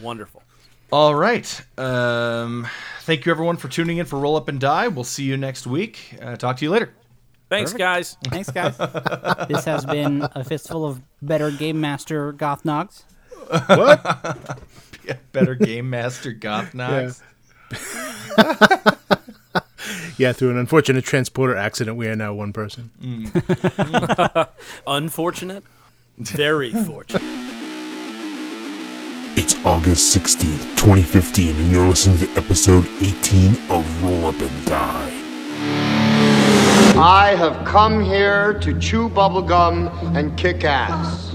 Wonderful. All right. Um, thank you, everyone, for tuning in for Roll Up and Die. We'll see you next week. Uh, talk to you later. Thanks, guys. Thanks, guys. this has been a fistful of better game master Gothnogs. Yeah, better Game Master Goth Knox. Yeah, through an unfortunate transporter accident, we are now one person. Unfortunate. Very fortunate. It's August 16th, 2015, and you're listening to episode 18 of Roll Up and Die. I have come here to chew bubblegum and kick ass.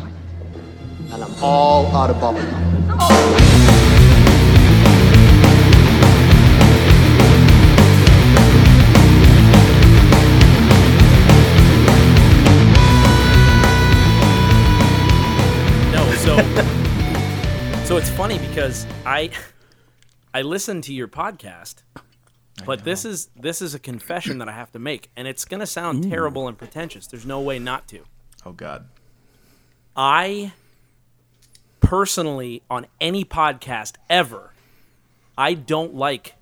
And I'm all out of bubblegum. No, so it's funny because I I listen to your podcast, but this is this is a confession that I have to make, and it's gonna sound terrible and pretentious. There's no way not to. Oh, God. I personally, on any podcast ever, I don't like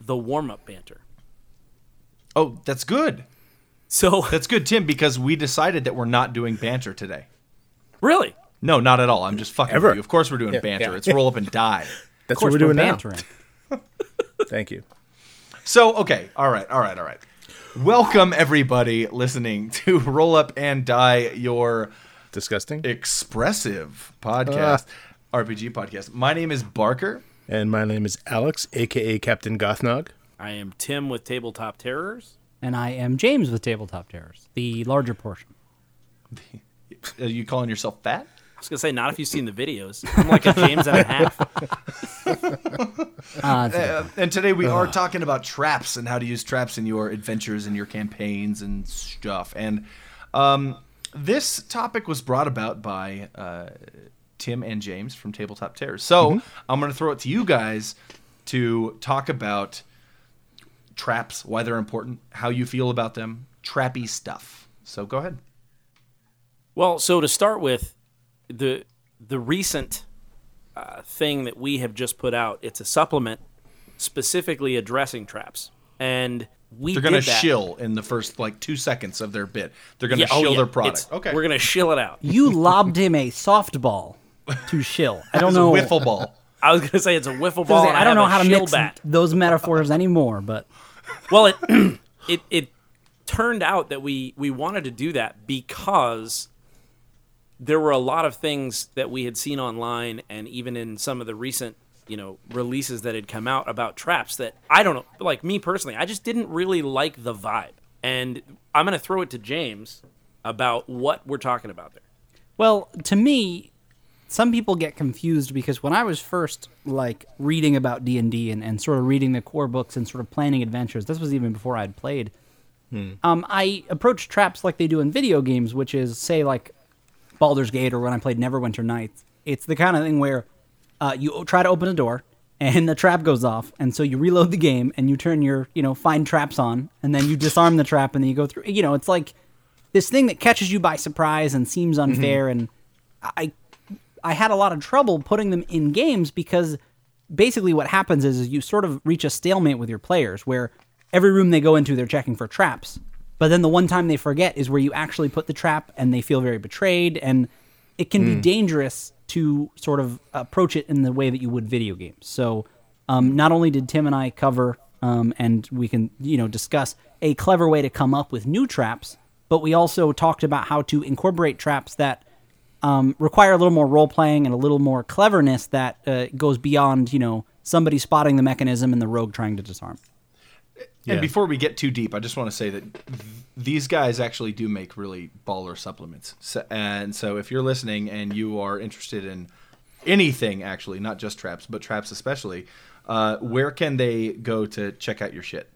the warm up banter. Oh, that's good. So That's good, Tim, because we decided that we're not doing banter today. really, No, not at all. I'm just fucking Ever. with you. Of course we're doing banter. yeah. It's Roll Up and Die. That's Of course, what we're doing now. bantering. Thank you. So, okay. All right. All right. All right. Welcome, everybody, listening to Roll Up and Die, your Disgusting. expressive podcast, ah. RPG podcast. My name is Barker. And my name is Alex, aka Captain Gothnog. I am Tim with Tabletop Terrors. And I am James with Tabletop Terrors, the larger portion. Are you calling yourself fat? I was gonna say not if you've seen the videos. I'm like a James and a half. Uh, and today we are talking about traps and how to use traps in your adventures and your campaigns and stuff. And um, this topic was brought about by uh, Tim and James from Tabletop Terrors. So I'm going to throw it to you guys to talk about traps, why they're important, how you feel about them, trappy stuff. So go ahead. Well, so to start with, the the recent uh, thing that we have just put out, it's a supplement specifically addressing traps, and we They're going to did shill in the first like two seconds of their bit. They're going to Yeah, oh, shill yeah, their product. it's- Okay. we're gonna shill it out. you lobbed him a softball to shill. I don't It's a know. wiffle ball. I was gonna say it's a wiffle ball. and I don't know how to shill mix bat. those metaphors anymore, but Well, it it it turned out that we we wanted to do that because there were a lot of things that we had seen online and even in some of the recent you know releases that had come out about traps that I don't know like me personally I just didn't really like the vibe and I'm gonna throw it to James about what we're talking about there. Well, to me, some people get confused because when I was first like reading about D and D and and sort of reading the core books and sort of planning adventures, this was even before I'd played. Um, I approached traps like they do in video games, which is say like Baldur's Gate or when I played Neverwinter Nights. It's the kind of thing where uh, you try to open a door and the trap goes off, and so you reload the game and you turn your you know find traps on, and then you disarm the trap and then you go through. You know, it's like this thing that catches you by surprise and seems unfair and I I had a lot of trouble putting them in games because basically what happens is, is you sort of reach a stalemate with your players where every room they go into they're checking for traps. But then the one time they forget is where you actually put the trap and they feel very betrayed and it can be dangerous to sort of approach it in the way that you would video games. So um, not only did Tim and I cover um, and we can you know discuss a clever way to come up with new traps, but we also talked about how to incorporate traps that um, require a little more role playing and a little more cleverness that uh, goes beyond you know somebody spotting the mechanism and the rogue trying to disarm. And Yeah. before we get too deep, I just want to say that these guys actually do make really baller supplements. So, and so if you're listening and you are interested in anything, actually, not just traps, but traps especially, uh, where can they go to check out your shit?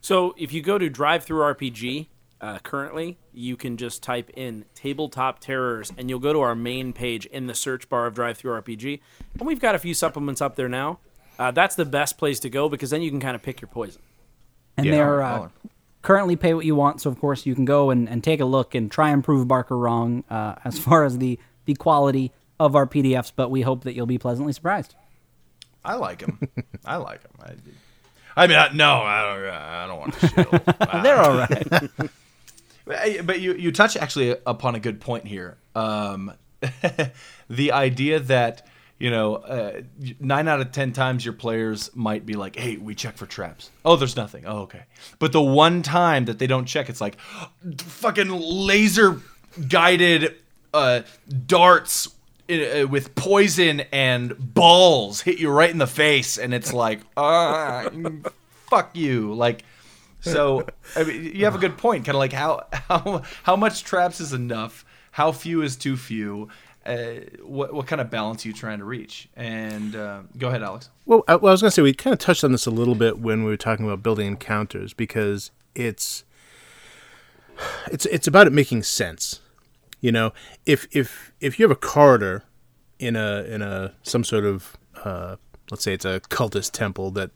So if you go to DriveThruRPG uh, currently, you can just type in Tabletop Terrors, and you'll go to our main page in the search bar of Drive Through RPG, and we've got a few supplements up there now. Uh, that's the best place to go because then you can kind of pick your poison. And Yeah, they're uh, currently pay what you want, so of course you can go and, and take a look and try and prove Barker wrong uh, as far as the the quality. of our PDFs, but we hope that you'll be pleasantly surprised. I like him. I like him. I, I mean, I, no, I don't. I don't want to shill. They're all right. But- But you, you touch actually upon a good point here. Um, the idea that you know uh, nine out of ten times your players might be like, "Hey, we check for traps." Oh, there's nothing. Oh, okay. But the one time that they don't check, it's like fucking laser guided uh, darts uh, with poison and balls hit you right in the face, and it's like, ah, fuck you, like. So I mean, you have a good point. Kind of like how how how much traps is enough, how few is too few. Uh, what what kind of balance are you trying to reach? And uh, go ahead, Alex. Well, I, well, I was going to say we kind of touched on this a little bit when we were talking about building encounters because it's it's it's about it making sense. You know, if if if you have a corridor in a in a some sort of uh, let's say it's a cultist temple that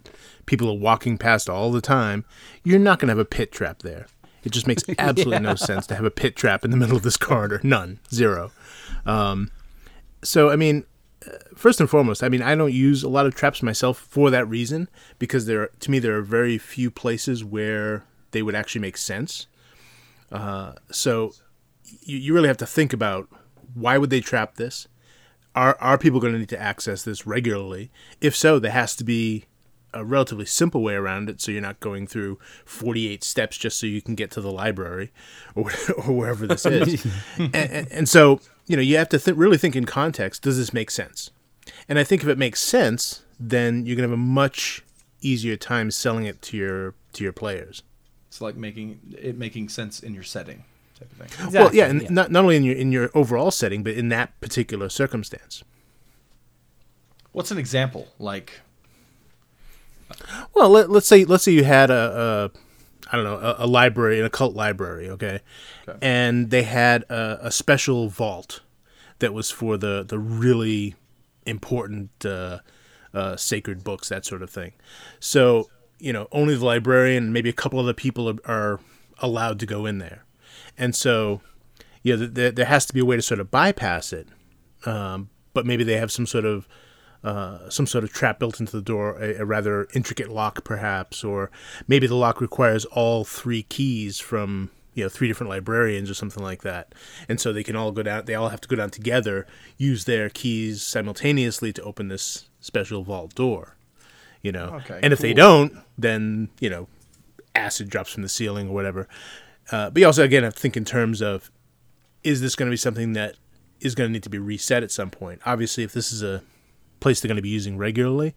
people are walking past all the time, you're not going to have a pit trap there. It just makes absolutely no sense to have a pit trap in the middle of this corridor. None, zero. Um, so I mean, first and foremost, I mean, I don't use a lot of traps myself for that reason because there, to me, there are very few places where they would actually make sense. Uh, so you, you really have to think about why would they trap this? Are are people going to need to access this regularly? If so, there has to be a relatively simple way around it, so you're not going through 48 steps just so you can get to the library or or wherever this is. and, and, and so you know you have to th- really think in context. Does this make sense? And I think if it makes sense, then you're gonna have a much easier time selling it to your to your players. It's like making it making sense in your setting, type of thing. well, yeah, and not not only in your in your overall setting, but in that particular circumstance. What's an example? Like, Well, let, let's say let's say you had a, a I don't know a, a library, an occult library, okay, and they had a, a special vault that was for the the really important uh, uh, sacred books, that sort of thing. So you know, only the librarian and maybe a couple other people are, are allowed to go in there, and so you know, there, there has to be a way to sort of bypass it. Um, but maybe they have some sort of uh, some sort of trap built into the door, a, a rather intricate lock, perhaps, or maybe the lock requires all three keys from you know three different librarians or something like that, and so they can all go down. They all have to go down together, use their keys simultaneously to open this special vault door. You know, Okay, and if they don't, then you know, acid drops from the ceiling or whatever. Uh, but you also again have to think in terms of is this going to be something that is going to need to be reset at some point? Obviously, if this is a place they're going to be using regularly,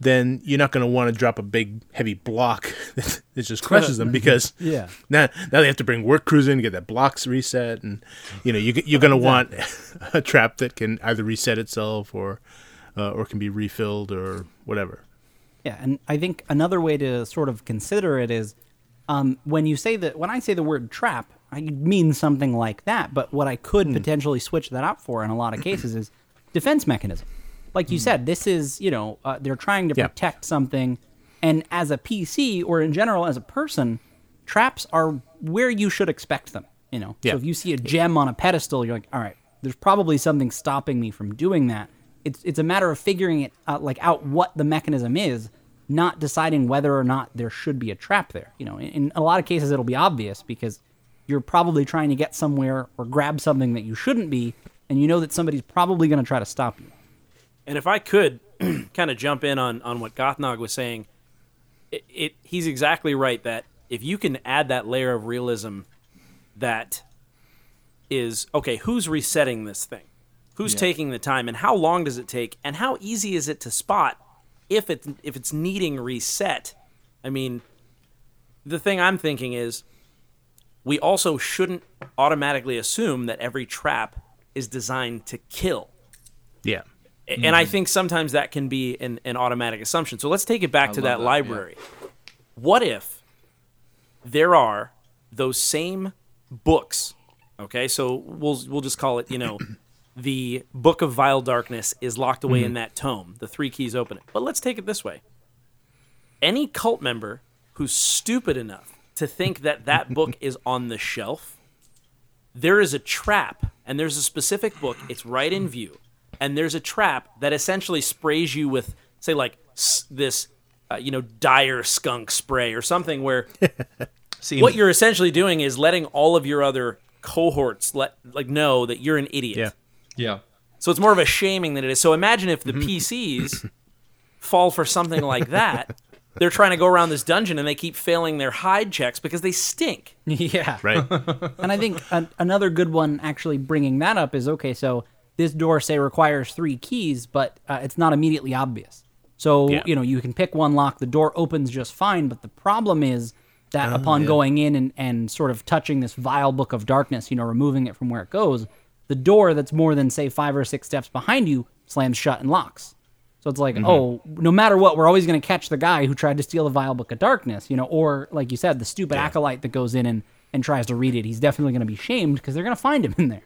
then you're not going to want to drop a big heavy block that just crushes them because Yeah. now now they have to bring work crews in to get that blocks reset, and you know you, you're going to want a trap that can either reset itself or uh, or can be refilled or whatever. Yeah, and I think another way to sort of consider it is um, when you say that when I say the word trap, I mean something like that. But what I could potentially switch that up for in a lot of cases is defense mechanism. Like you said, this is you know uh, they're trying to Yeah. protect something, and as a PC or in general as a person, traps are where you should expect them. You know, Yeah. so if you see a gem on a pedestal, you're like, all right, there's probably something stopping me from doing that. It's it's a matter of figuring it out, like out what the mechanism is, not deciding whether or not there should be a trap there. You know, in, in a lot of cases, it'll be obvious because you're probably trying to get somewhere or grab something that you shouldn't be, and you know that somebody's probably going to try to stop you. And if I could kind of jump in on, on what Gothnog was saying, it, it he's exactly right that if you can add that layer of realism that is okay, who's resetting this thing? Who's taking the time and how long does it take and how easy is it to spot if it if it's needing reset? I mean, the thing I'm thinking is we also shouldn't automatically assume that every trap is designed to kill. Yeah. And I mm-hmm. think sometimes that can be an, an automatic assumption. So let's take it back to that, that, library. What if there are those same books? Okay, so we'll we'll just call it, you know, the Book of Vile Darkness is locked away in mm-hmm. that tome. The three keys open it. But let's take it this way. Any cult member who's stupid enough to think that that book is on the shelf, there is a trap and there's a specific book, it's right in view. And there's a trap that essentially sprays you with, say, like s- this, uh, you know, dire skunk spray or something, where See, what you're essentially doing is letting all of your other cohorts let like know that you're an idiot. Yeah. yeah. So it's more of a shaming than it is. So imagine if the PCs fall for something like that. They're trying to go around this dungeon and they keep failing their hide checks because they stink. yeah. Right. And I think an, another good one, actually bringing that up, is okay. So this door, say, requires three keys, but uh, it's not immediately obvious. So Yeah. you know you can pick one lock, the door opens just fine. But the problem is that upon going in and, and sort of touching this vile book of darkness, you know, removing it from where it goes, the door that's more than say five or six steps behind you slams shut and locks. So it's like, oh, no matter what, we're always going to catch the guy who tried to steal the vile book of darkness, you know, or like you said, the stupid acolyte that goes in and, and tries to read it. He's definitely going to be shamed because they're going to find him in there.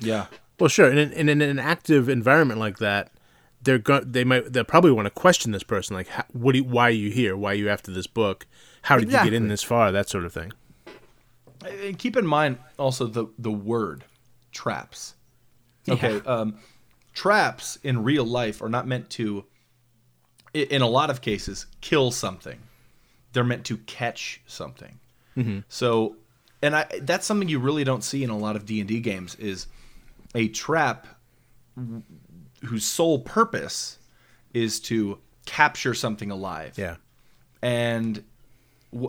Yeah. Well, sure. And in, and in an active environment like that, they're go- they might they'll probably want to question this person, like, how, what? Do you, why are you here? Why are you after this book? How did you get in this far? That sort of thing. And keep in mind also the the word traps. Okay, um, traps in real life are not meant to, in a lot of cases, kill something. They're meant to catch something. So, and I that's something you really don't see in a lot of D and D games is a trap whose sole purpose is to capture something alive Yeah. and wh-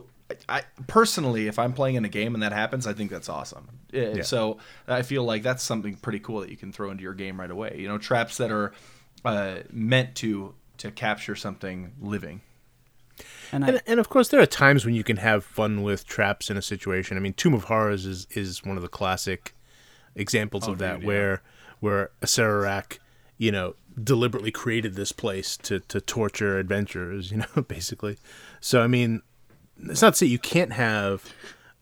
personally, if I'm playing in a game and that happens, I think that's awesome. Uh, So I feel like that's something pretty cool that you can throw into your game right away. You know, traps that are uh, meant to to capture something living. And I, And, and of course, there are times when you can have fun with traps in a situation. I mean, Tomb of Horrors is, is one of the classic examples of that, dude, yeah. where where Acererak, you know, deliberately created this place to to torture adventurers. You know, basically. So I mean, it's not to say you can't have,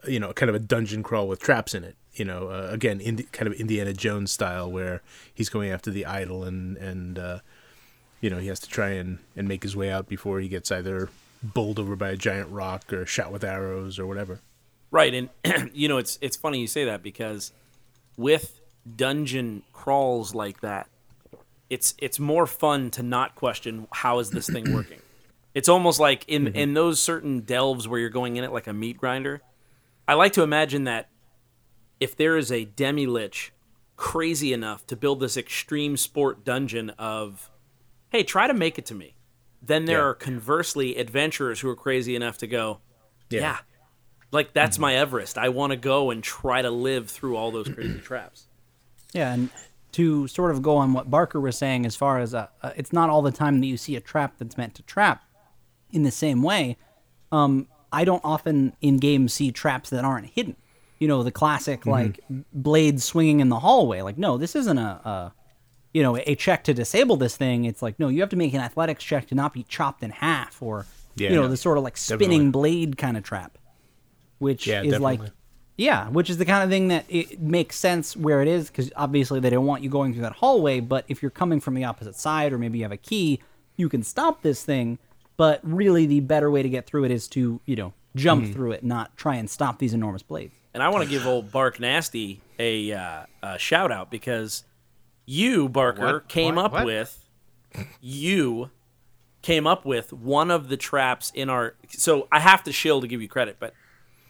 you know, kind of a dungeon crawl with traps in it. You know, uh, again, Indi- kind of Indiana Jones style, where he's going after the idol and and uh, you know he has to try and and make his way out before he gets either bowled over by a giant rock or shot with arrows or whatever. Right, and you know it's it's funny you say that because with dungeon crawls like that, it's it's more fun to not question how is this thing working. It's almost like in mm-hmm. in those certain delves where you're going in it like a meat grinder. I like to imagine that if there is a demi lich crazy enough to build this extreme sport dungeon of, hey, try to make it to me. Then there Yeah. are conversely adventurers who are crazy enough to go, yeah, like that's my Everest. I want to go and try to live through all those crazy traps. Yeah, and to sort of go on what Barker was saying, as far as uh, uh, it's not all the time that you see a trap that's meant to trap. In the same way, um, I don't often in games see traps that aren't hidden. You know, the classic like blade swinging in the hallway. Like, no, this isn't a, a you know a check to disable this thing. It's like, no, you have to make an athletics check to not be chopped in half, or Yeah. you know, the sort of like spinning Definitely. blade kind of trap, which Yeah, is like yeah, which is the kind of thing that it makes sense where it is because obviously they don't want you going through that hallway. But if you're coming from the opposite side, or maybe you have a key, you can stop this thing. But really, the better way to get through it is to you know jump Mm-hmm. through it, not try and stop these enormous blades. And I want to give old Bark Nasty a, uh, a shout out because you, Barker, What? came What? up What? with you came up with one of the traps in our. So I have to shill to give you credit, but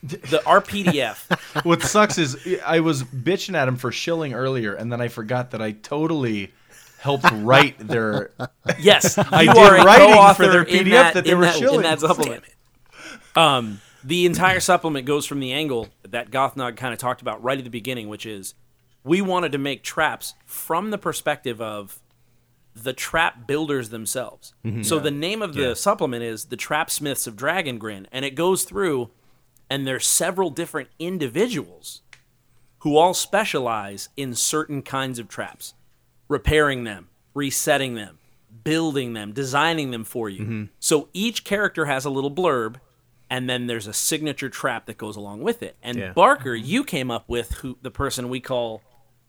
the RPDF. What sucks is I was bitching at him for shilling earlier, and then I forgot that I totally helped write their. Yes, you I did are a writing for their PDF that, that they were that, in shilling. that supplement. Um, the entire supplement goes from the angle that Gothnog kind of talked about right at the beginning, which is we wanted to make traps from the perspective of the trap builders themselves. So the name of the supplement is the Trap Smiths of Dragon Grin, and it goes through, and there's several different individuals who all specialize in certain kinds of traps, repairing them, resetting them, building them, designing them for you. Mm-hmm. So each character has a little blurb, and then there's a signature trap that goes along with it. And Yeah. Barker, you came up with who the person we call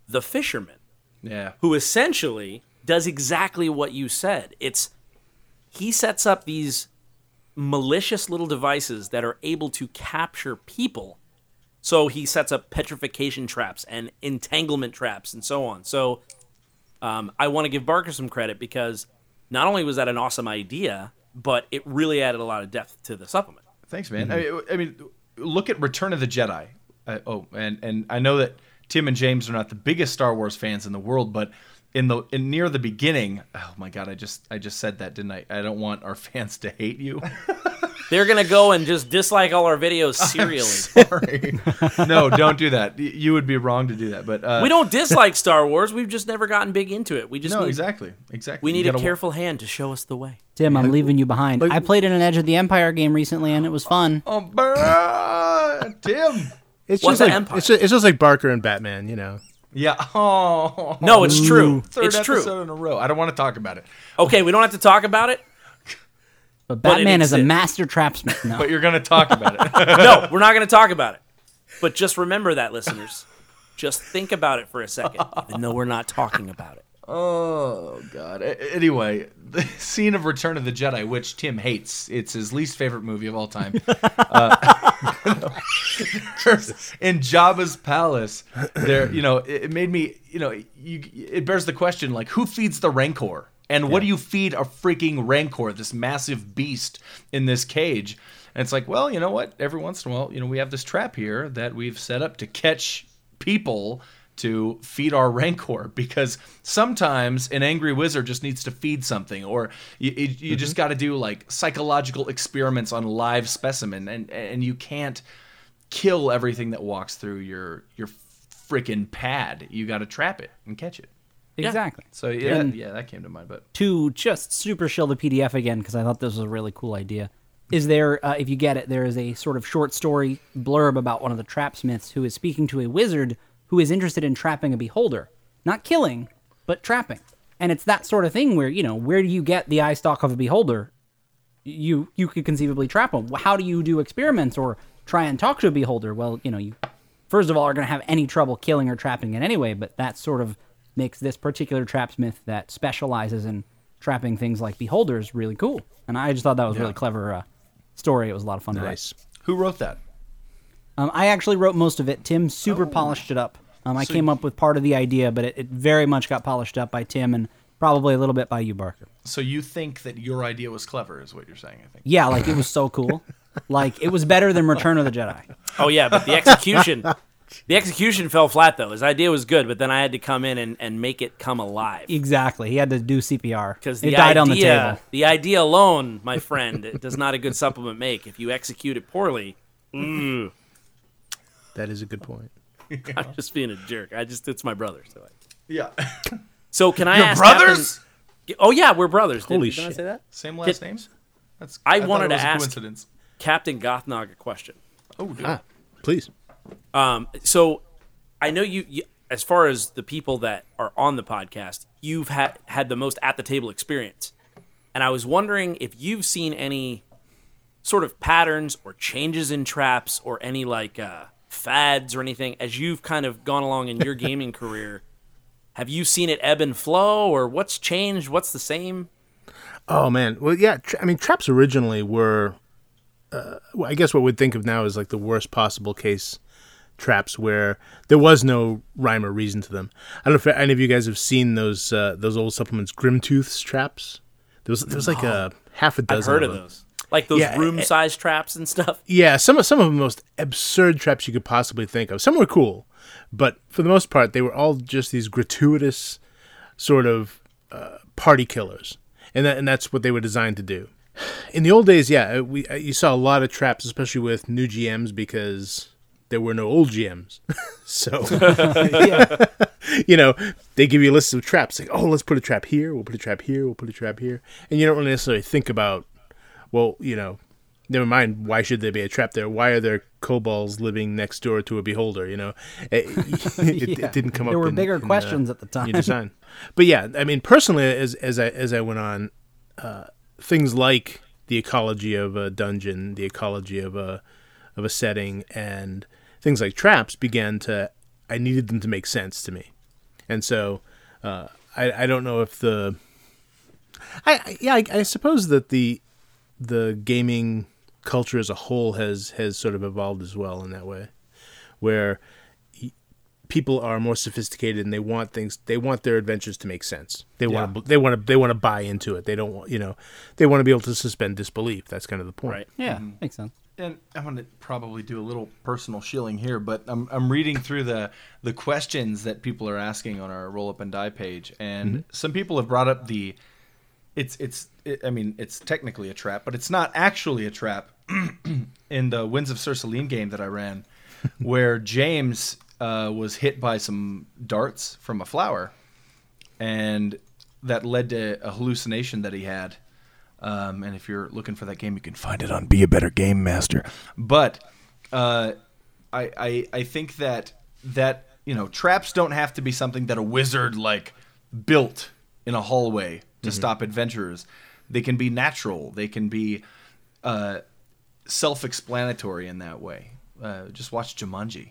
the fisherman Yeah. who essentially does exactly what you said. It's he sets up these malicious little devices that are able to capture people. So he sets up petrification traps and entanglement traps and so on. So Um, I want to give Barker some credit because not only was that an awesome idea, but it really added a lot of depth to the supplement. Thanks, man. I, I mean, look at Return of the Jedi. Uh, oh, and and I know that Tim and James are not the biggest Star Wars fans in the world, but in the in near the beginning, oh my god, I just I just said that, didn't I? I don't want our fans to hate you. They're gonna go and just dislike all our videos serially. Sorry. no, don't do that. You would be wrong to do that. But uh, We don't dislike Star Wars. We've just never gotten big into it. We just No, need, exactly, exactly. we need a gotta- careful hand to show us the way. Tim, I'm leaving you behind. I played in an Edge of the Empire game recently, and it was fun. Oh, brr, Tim. It's What's just like empire? it's just, it's just like Barker and Batman, you know. Yeah. Oh. No, it's true. Third it's episode true. in a row. I don't want to talk about it. Okay, we don't have to talk about it. But But it Batman is a master trapsmith. No. But you're going to talk about it. No, we're not going to talk about it. But just remember that, listeners. Just think about it for a second, even though we're not talking about it. Oh God. Anyway, the scene of Return of the Jedi, which Tim hates, it's his least favorite movie of all time. Uh, in Jabba's palace, there, you know, it, it made me, you know, you, it bears the question like, who feeds the Rancor? And what do you feed a freaking Rancor, this massive beast in this cage? And it's like, well, you know what? Every once in a while, you know, we have this trap here that we've set up to catch people to feed our rancor because sometimes an angry wizard just needs to feed something or you, you, you just got to do like psychological experiments on live specimen and and you can't kill everything that walks through your your freaking pad you got to trap it and catch it exactly. so yeah And- yeah that came to mind but to just super shill the PDF again because I thought this was a really cool idea. Is there, uh, if you get it, there is a sort of short story blurb about one of the trapsmiths who is speaking to a wizard who is interested in trapping a beholder, not killing, but trapping. And it's that sort of thing where you know where do you get the eye stalk of a beholder? You you could conceivably trap them. How do you do experiments or try and talk to a beholder? Well, you know you first of all are going to have any trouble killing or trapping it anyway, but that sort of makes this particular trap smith that specializes in trapping things like beholders really cool. And I just thought that was a really clever uh, story. It was a lot of fun to write. Nice. who wrote that Um, I actually wrote most of it. Tim super polished it up. Um, I came up with part of the idea, but it, it very much got polished up by Tim and probably a little bit by you, Barker. so you think that your idea was clever is what you're saying i think Yeah, like it was so cool. like it was better than Return of the Jedi. Oh yeah, but the execution, the execution fell flat though. His idea was good, but then I had to come in and, and make it come alive Exactly. He had to do CPR because it the died idea, on the table. the idea alone, my friend, it does not a good supplement make. If you execute it poorly, mm, That is a good point. I'm just being a jerk. I just it's my brother. So, I- yeah so can I Your ask brothers? Captain- oh yeah, we're brothers. Did, Holy did I shit. say that? same last Kid- names that's I thought wanted it to was a ask- coincidence Captain Gothnog a question. oh dude. Ah, please. Um, so I know you, you, as far as the people that are on the podcast, you've had had the most at the table experience, and I was wondering if you've seen any sort of patterns or changes in traps or any like uh, fads or anything as you've kind of gone along in your gaming career. Have you seen it ebb and flow, or what's changed? What's the same? Oh man, well yeah. Tra- I mean, traps originally were, uh, I guess what we'd think of now is like the worst possible case traps where there was no rhyme or reason to them. I don't know if any of you guys have seen those uh, those old supplements, Grimtooth's traps. There was there was like a half a I've dozen. heard of them. those, like those Yeah, room sized traps and stuff. Yeah, some of some of the most absurd traps you could possibly think of. Some were cool, but for the most part, they were all just these gratuitous sort of uh, party killers, and that, and that's what they were designed to do. In the old days, yeah, uh, we uh, you saw a lot of traps, especially with new GMs, because there were no old GMs. so you know, they give you a list of traps, like, oh, let's put a trap here, we'll put a trap here, we'll put a trap here, and you don't really necessarily think about, well, you know, never mind, why should there be a trap there? Why are there kobolds living next door to a beholder? You know, it, it, Yeah. it didn't come There up. were in- bigger in, uh, questions at the time. design. But yeah, I mean, personally, as as I as I went on, uh, things like the ecology of a dungeon, the ecology of a of a setting, and things like traps began to. I needed them to make sense to me, and so uh, I I don't know if the. I, I yeah I, I suppose that the the gaming culture as a whole has has sort of evolved as well in that way, where people are more sophisticated and they want things they want their adventures to make sense they want Yeah. to they want to they want to buy into it they don't want you know they want to be able to suspend disbelief that's kind of the point Right. Yeah, mm-hmm. makes sense. and I'm going to probably do a little personal shilling here, but I'm, I'm reading through the the questions that people are asking on our roll up and die page, and mm-hmm. some people have brought up the it's it's it, I mean it's technically a trap, but it's not actually a trap. in the Winds of Cerceline game that I ran, where James uh, was hit by some darts from a flower, and that led to a hallucination that he had. Um, and if you're looking for that game, you can find it on Be a Better Game Master. But uh, I, I I think that that you know traps don't have to be something that a wizard like built in a hallway to stop adventurers. They can be natural. They can be uh, self-explanatory in that way. Uh, just watch Jumanji.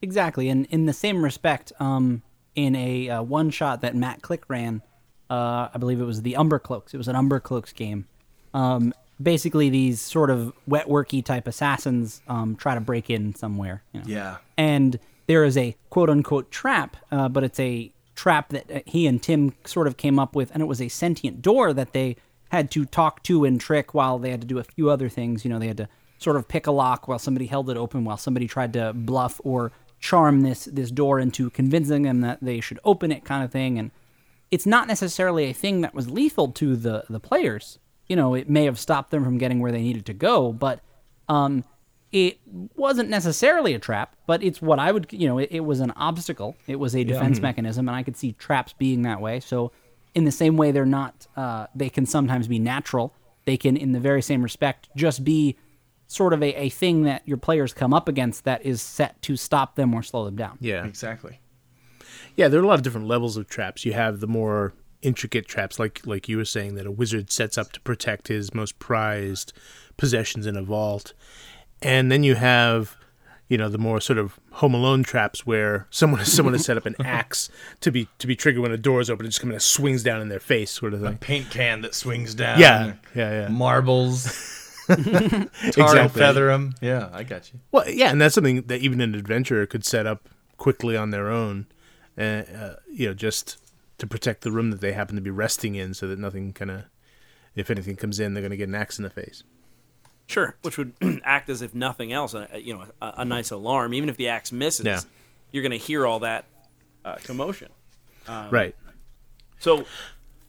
Exactly, and in the same respect, um, in a uh, one shot that Matt Click ran, uh, I believe it was the Umber Cloaks. It was an Umber Cloaks game. Um, basically, these sort of wet worky type assassins um, try to break in somewhere. you know. Yeah. and there is a quote unquote trap, uh, but it's a trap that uh, he and Tim sort of came up with, and it was a sentient door that they had to talk to and trick while they had to do a few other things. You know, they had to sort of pick a lock while somebody held it open, while somebody tried to bluff or charm this this door into convincing them that they should open it, kind of thing. And it's not necessarily a thing that was lethal to the the players. You know, it may have stopped them from getting where they needed to go, but um, it wasn't necessarily a trap. But it's what I would, you know, it, it was an obstacle. It was a defense mechanism, and I could see traps being that way. So, in the same way, they're not. Uh, they can sometimes be natural. They can, in the very same respect, just be sort of a, a thing that your players come up against that is set to stop them or slow them down. yeah Exactly. Yeah, there are a lot of different levels of traps. You have the more intricate traps, like like you were saying, that a wizard sets up to protect his most prized possessions in a vault, and then you have, you know, the more sort of Home Alone traps where someone someone has set up an axe to be to be triggered when a door is open. It just kind of swings down in their face, sort of thing. Paint can that swings down. Yeah, yeah, yeah. Marbles. Tar Exactly. and feather 'em. Yeah, I got you. Well, yeah, and that's something that even an adventurer could set up quickly on their own, uh, uh, you know, just to protect the room that they happen to be resting in, so that nothing kind of, if anything comes in, they're going to get an axe in the face. Sure, which would act as if nothing else, a, you know, a, a nice alarm. Even if the axe misses, Yeah. you're going to hear all that uh, commotion. right. So,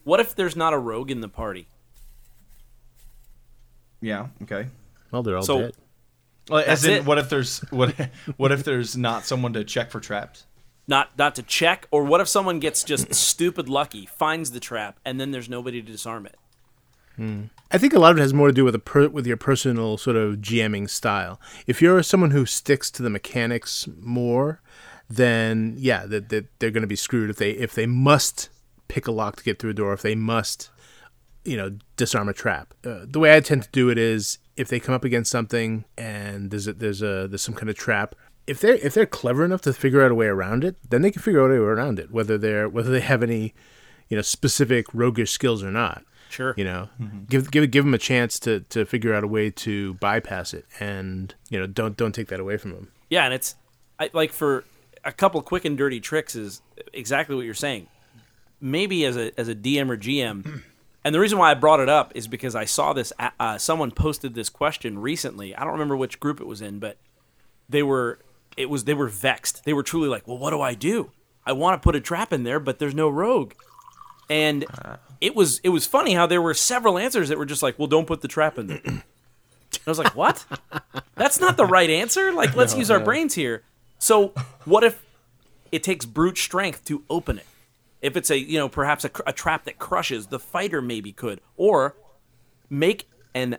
what if there's not a rogue in the party? Yeah. Okay. Well, they're all So- dead. Well, as in, it. what if there's what? What if there's not someone to check for traps? Not not to check, or what if someone gets just stupid lucky, finds the trap, and then there's nobody to disarm it? I think a lot of it has more to do with a per- with your personal sort of GMing style. If you're someone who sticks to the mechanics more, then yeah, that that they're going to be screwed if they if they must pick a lock to get through a door, if they must, you know, disarm a trap. Uh, the way I tend to do it is if they come up against something and there's a, there's a there's some kind of trap. If they're if they're clever enough to figure out a way around it, then they can figure out a way around it, whether they're whether they have any, you know, specific roguish skills or not. Sure. You know, give give give them a chance to to figure out a way to bypass it, and you know, don't don't take that away from them. Yeah, and it's I, like for a couple quick and dirty tricks is exactly what you're saying. Maybe as a as a DM or GM, and the reason why I brought it up is because I saw this. uh, Uh, someone posted this question recently. I don't remember which group it was in, but they were it was they were vexed. They were truly like, "Well, what do I do? I want to put a trap in there, but there's no rogue." And it was it was funny how there were several answers that were just like, "Well, don't put the trap in there." And I was like, "What? That's not the right answer. Like, let's use our brains here." So, what if it takes brute strength to open it? If it's a you know perhaps a, a trap that crushes, the fighter maybe could, or make an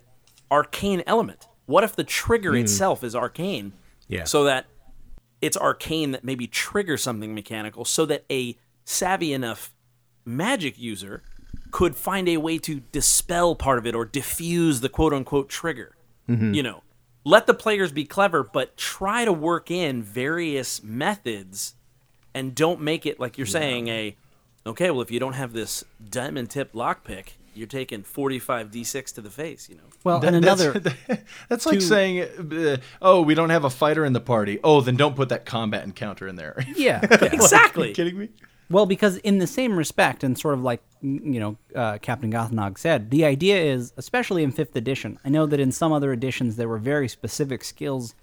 arcane element. What if the trigger hmm. itself is arcane? Yeah. So that it's arcane that maybe triggers something mechanical, so that a savvy enough magic user could find a way to dispel part of it or diffuse the quote unquote trigger. You know, let the players be clever, but try to work in various methods and don't make it like you're saying a okay, well if you don't have this diamond tip lockpick, you're taking 45 d6 to the face. You know. Well, That- and that's- another That's, like to- saying, uh, "Oh, we don't have a fighter in the party. Oh, then don't put that combat encounter in there." yeah. Exactly. Are you kidding me? Well, because in the same respect, and sort of like you know, uh, Captain Gothnog said, the idea is, especially in fifth edition. I know that in some other editions there were very specific skills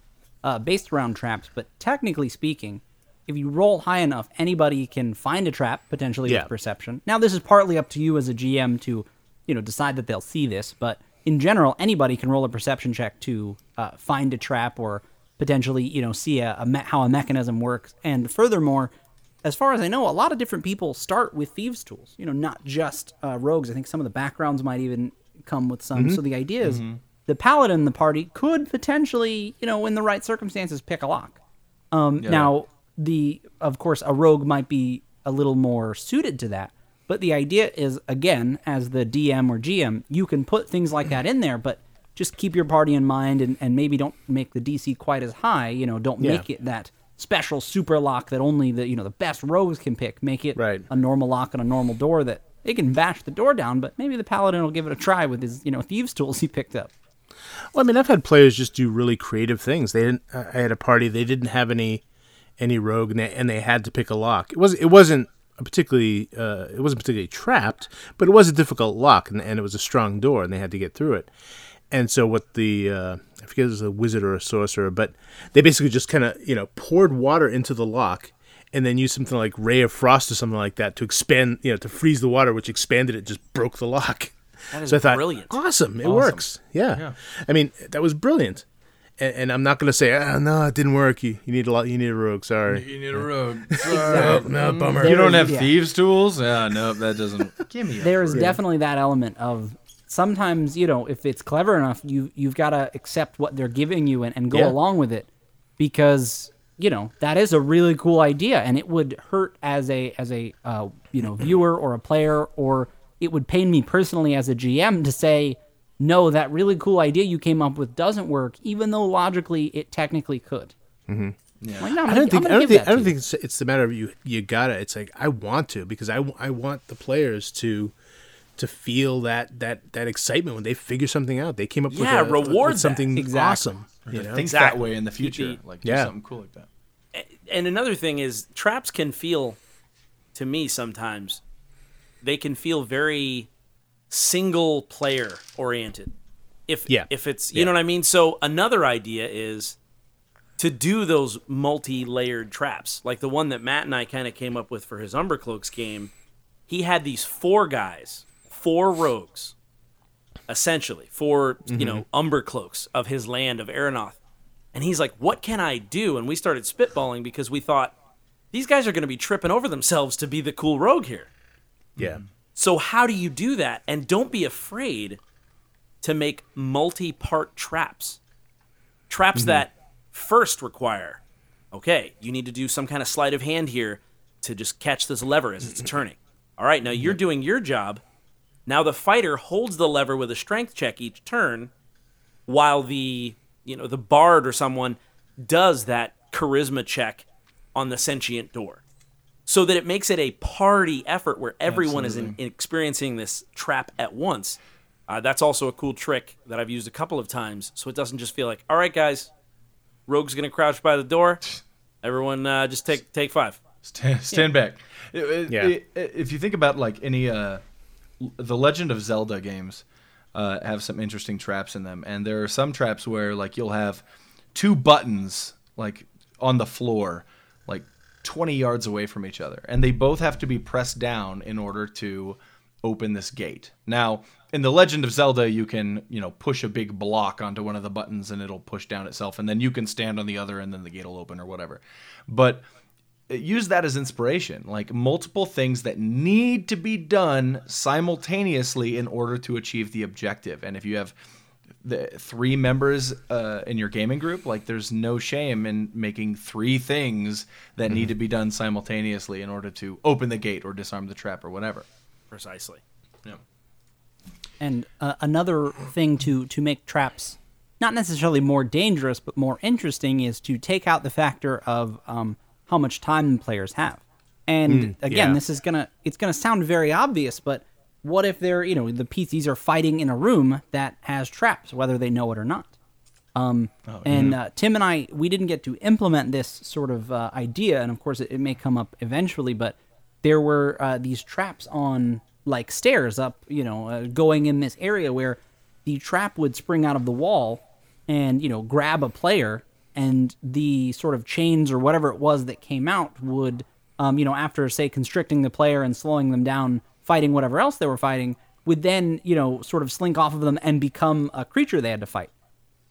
uh, based around traps, but technically speaking, if you roll high enough, anybody can find a trap potentially Yeah. with perception. Now, this is partly up to you as a GM to, you know, decide that they'll see this, but in general, anybody can roll a perception check to uh, find a trap or potentially, you know, see a, a me- how a mechanism works. And furthermore, as far as I know, a lot of different people start with thieves' tools. You know, not just uh, rogues. I think some of the backgrounds might even come with some. So the idea is the paladin in the party could potentially, you know, in the right circumstances, pick a lock. Um, Now, the of course, a rogue might be a little more suited to that. But the idea is, again, as the DM or GM, you can put things like that in there, but just keep your party in mind and, and maybe don't make the DC quite as high. You know, don't Yeah. make it that special super lock that only the you know the best rogues can pick. Make it Right. a normal lock on a normal door that they can bash the door down, but maybe the paladin will give it a try with his you know thieves tools he picked up. Well, I mean, I've had players just do really creative things. They didn't. I had a party. They didn't have any any rogue, and they, and they had to pick a lock. It was it wasn't a particularly uh, it wasn't particularly trapped, but it was a difficult lock, and, and it was a strong door, and they had to get through it. And so what the uh, I forget if it was a wizard or a sorcerer, but they basically just kind of you know poured water into the lock. And then used something like ray of frost or something like that to expand, you know, to freeze the water, which expanded it, just broke the lock. That is so I thought, brilliant. awesome, it works. Yeah. I mean that was brilliant. And, and I'm not going to say, oh, no, it didn't work. You, you need a lot. You need a rogue. Sorry. You need a rogue. Sorry. no, bummer. You don't have Yeah. thieves' tools? Yeah, no, that doesn't. Give me. there is definitely that element of sometimes you know if it's clever enough you you've got to accept what they're giving you and, and go Yeah. along with it because you know that is a really cool idea and it would hurt as a as a uh, you know viewer or a player or it would pain me personally as a GM to say no that really cool idea you came up with doesn't work even though logically it technically could mm-hmm. yeah. like, no, I'm I gonna- don't think. I'm I gonna don't think. I don't think it's, it's the matter of you. You got it. It's like I want to because I I want the players to to feel that that that excitement when they figure something out. They came up Yeah, with, a, reward with something. Exactly. awesome. You know? Think Exactly. that way in the future. Be- like do Yeah. something cool like that. and another thing is traps can feel to me sometimes they can feel very single player oriented if Yeah. if it's you Yeah. know what i mean so another idea is to do those multi-layered traps like the one that matt and i kind of came up with for his umbercloaks game he had these four guys four rogues essentially four you mm-hmm. know umbercloaks of his land of Aeronoth. And he's like, "What can I do?" And we started spitballing because we thought these guys are going to be tripping over themselves to be the cool rogue here. Yeah. So how do you do that? And don't be afraid to make multi-part traps. Traps mm-hmm. that first require, okay, you need to do some kind of sleight of hand here to just catch this lever as it's turning. All right, now you're doing your job. Now the fighter holds the lever with a strength check each turn, while the you know the bard or someone does that charisma check on the sentient door so that it makes it a party effort where everyone is in, experiencing this trap at once. Uh, that's also a cool trick that I've used a couple of times, so it doesn't just feel like, all right, guys, Rogue's gonna crouch by the door. Everyone, uh, just take take five. Stand, stand back. It- it- Yeah. it- if you think about like any uh, l- the Legend of Zelda games, uh, have some interesting traps in them, and there are some traps where like you'll have two buttons like on the floor, like twenty yards away from each other, and they both have to be pressed down in order to open this gate. Now, in the Legend of Zelda, you can you know push a big block onto one of the buttons and it'll push down itself, and then you can stand on the other, and then the gate will open or whatever. But use that as inspiration like multiple things that need to be done simultaneously in order to achieve the objective and if you have the three members uh, in your gaming group like there's no shame in making three things that need to be done simultaneously in order to open the gate or disarm the trap or whatever Precisely. yeah. And uh, another thing to to make traps not necessarily more dangerous but more interesting is to take out the factor of um, how much time players have. And again, yeah. this is gonna it's gonna sound very obvious, but what if they're you know the PCs are fighting in a room that has traps, whether they know it or not. Um, and uh, Tim and I, we didn't get to implement this sort of uh, idea, and of course, it, it may come up eventually. But there were uh, these traps on like stairs up, you know, uh, going in this area where the trap would spring out of the wall and you know grab a player, and the sort of chains or whatever it was that came out would, um, you know, after say constricting the player and slowing them down, fighting whatever else they were fighting, would then you know sort of slink off of them and become a creature they had to fight.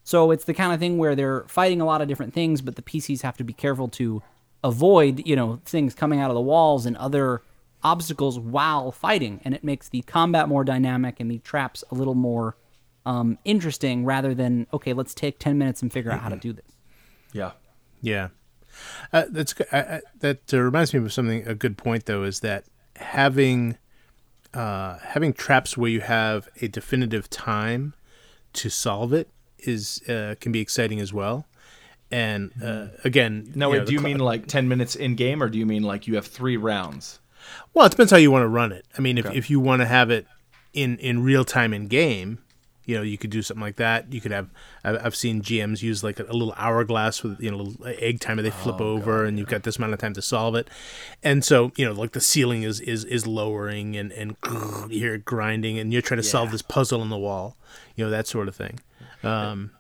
So it's the kind of thing where they're fighting a lot of different things, but the PCs have to be careful to avoid, you know, things coming out of the walls and other obstacles while fighting, and it makes the combat more dynamic and the traps a little more um, interesting rather than okay, let's take ten minutes and figure out how to do this. Yeah. Yeah, uh, that's g- I, I, that uh, reminds me of something. A good point though is that having uh, having traps where you have a definitive time to solve it is uh, can be exciting as well. And uh, again, Now, you wait, know, do you cl- mean like 10 minutes in game, or do you mean like you have three rounds? Well, it depends how you want to run it. I mean, if, if you want to have it in in real time in game, you know, you could do something like that. You could have. I've seen GMs use like a, a little hourglass with you know egg timer. They flip over, and you've got this amount of time to solve it. And so you know, like the ceiling is is is lowering, and and you hear it grinding, and you're trying to solve this puzzle on the wall. You know that sort of thing. Um,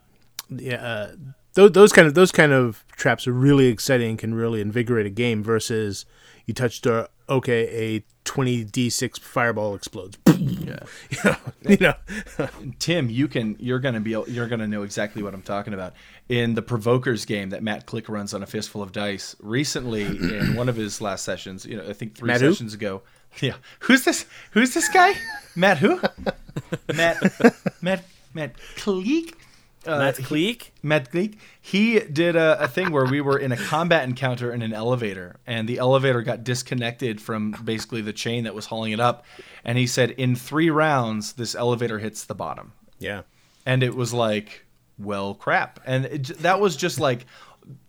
yeah. Uh, those, those kind of those kind of traps are really exciting and can really invigorate a game versus you touch door okay a 20d6 fireball explodes Yeah. you know, you know. Tim, you can you're gonna be you're gonna know exactly what I'm talking about. In the Provokers game that Matt Click runs on a fistful of dice, recently in one of his last sessions, you know, I think three Matt who? sessions ago. Yeah. Who's this who's this guy? Matt who? Matt Matt Matt Click? Uh, Matt Cleek. Matt Gleek, he did a, a thing where we were in a combat encounter in an elevator, and the elevator got disconnected from basically the chain that was hauling it up. And he said, in three rounds, this elevator hits the bottom. yeah And it was like, well, crap. And it, that was just like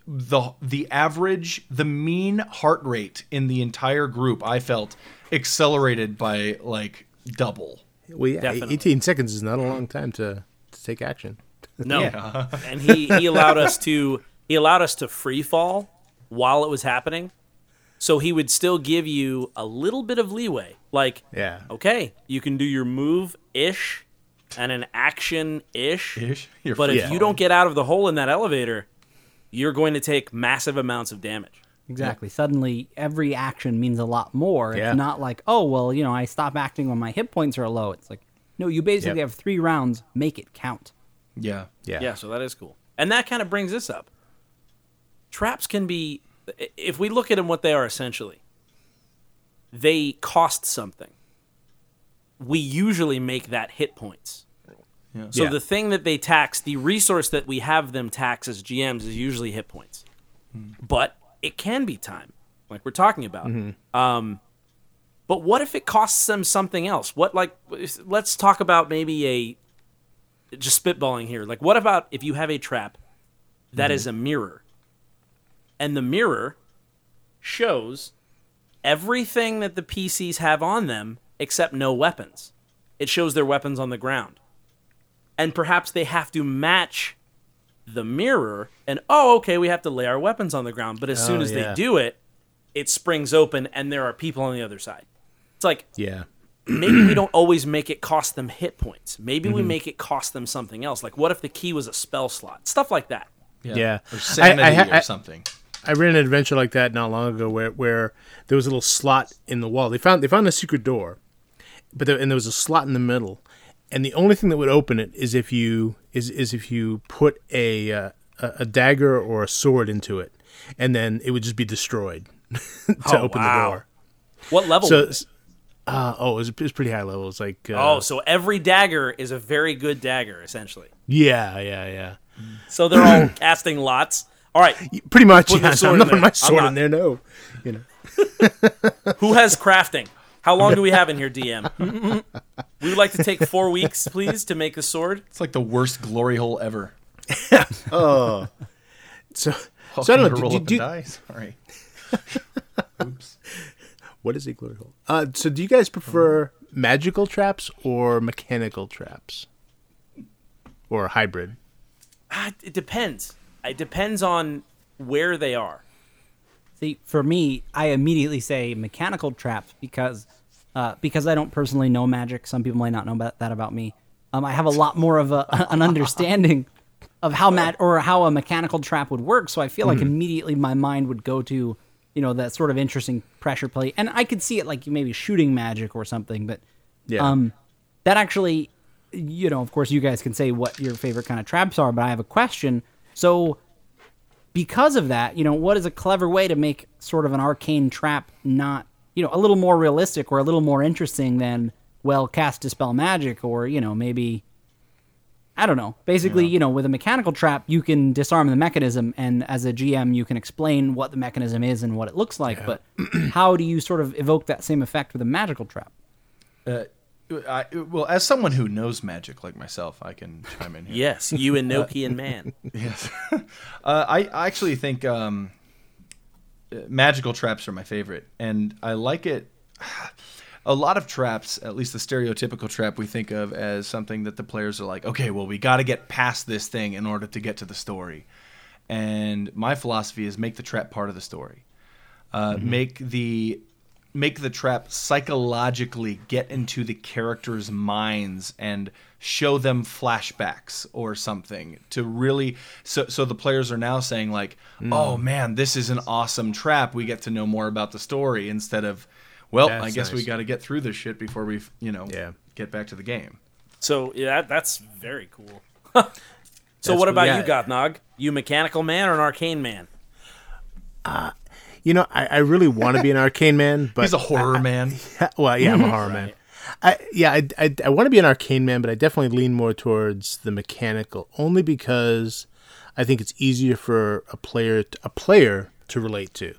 the the average, the mean heart rate in the entire group. I felt accelerated by like double. well yeah Definitely. 18 seconds is not a long time to, to take action No, Yeah. and he he allowed us to he allowed us to free fall while it was happening. So he would still give you a little bit of leeway. Like, Yeah. okay, you can do your move ish and an action ish. Ish? You're But if Yeah. you don't get out of the hole in that elevator, you're going to take massive amounts of damage. Exactly. Suddenly, every action means a lot more. Yeah. It's not like, oh, well, you know, I stop acting when my hit points are low. It's like, no, you basically Yep. have three rounds. Make it count. Yeah. yeah Yeah, so that is cool. And that kind of brings this up. Traps can be, if we look at them, what they are essentially, they cost something. We usually make that hit points. Yeah. So Yeah. the thing that they tax, the resource that we have them tax as GMs is usually hit points. But it can be time, like we're talking about. Um, but what if it costs them something else? What like let's talk about maybe a just spitballing here. Like what about if you have a trap that mm-hmm. is a mirror and the mirror shows everything that the PCs have on them except no weapons. It shows their weapons on the ground. And perhaps they have to match the mirror and oh okay, we have to lay our weapons on the ground, but as oh, soon Oh, as yeah. they do it, it springs open and there are people on the other side. It's like yeah maybe we don't always make it cost them hit points. Maybe Mm-hmm. we make it cost them something else. Like what if the key was a spell slot? Stuff like that. Yeah. Or I- sanity I ha- or something. I ran an adventure like that not long ago where, where there was a little slot in the wall. They found they found a secret door, but there, and there was a slot in the middle, and the only thing that would open it is if you is is if you put a uh, a, a dagger or a sword into it, and then it would just be destroyed to Oh, open wow. the door. What level? So, was it? Uh, oh, it was, it was pretty high level. It's like uh, oh, so every dagger is a very good dagger, essentially. yeah, yeah, yeah. So they're all casting lots. All right, Pretty much. Put Yeah, sword I'm not putting my sword in there. No, you know. who has crafting? How long do we have in here, DM? we would like to take four weeks, please, to make the sword. It's like the worst glory hole ever. So, so I don't know. gonna do- roll do- up do- and die. Sorry. Oops. What is a glory hole? Uh, so do you guys prefer magical traps or mechanical traps, or hybrid? Ah, it depends. It depends on where they are. See, for me, I immediately say mechanical traps because uh, because I don't personally know magic. Some people might not know about that about me. Um, I have a lot more of a, an understanding of how mat or how a mechanical trap would work. So I feel like immediately my mind would go to you know that sort of interesting pressure play and I could see it like maybe shooting magic or something. But Yeah. um, that actually, you know, of course, you guys can say what your favorite kind of traps are, but I have a question. So, because of that, you know, what is a clever way to make sort of an arcane trap not, you know, a little more realistic or a little more interesting than, well, cast dispel magic or, you know, maybe. I don't know. Basically, you know, with a mechanical trap, you can disarm the mechanism, and as a GM, you can explain what the mechanism is and what it looks like. But how do you sort of evoke that same effect with a magical trap? Uh, I, well, as someone who knows magic like myself, I can chime in here. Yes, you and Nokian man. Yes. uh, I, I actually think um, uh, magical traps are my favorite, and I like it. A lot of traps, at least the stereotypical trap we think of as something that the players are like, okay, well, we got to get past this thing in order to get to the story. And my philosophy is make the trap part of the story. Uh, Make the make the trap psychologically get into the characters' minds and show them flashbacks or something to really so so the players are now saying like oh man this is an awesome trap we get to know more about the story instead of well i That's guess we got to get through this shit before we you know Yeah. get back to the game So yeah, that's very cool. so That's what about Yeah. you, Gothnog? You mechanical man or an arcane man? Uh, you know, I, I really want to be an arcane man, but he's a horror man well, yeah, I'm a horror man. I yeah, I I, I want to be an arcane man, but I definitely lean more towards the mechanical, only because I think it's easier for a player a player to relate to.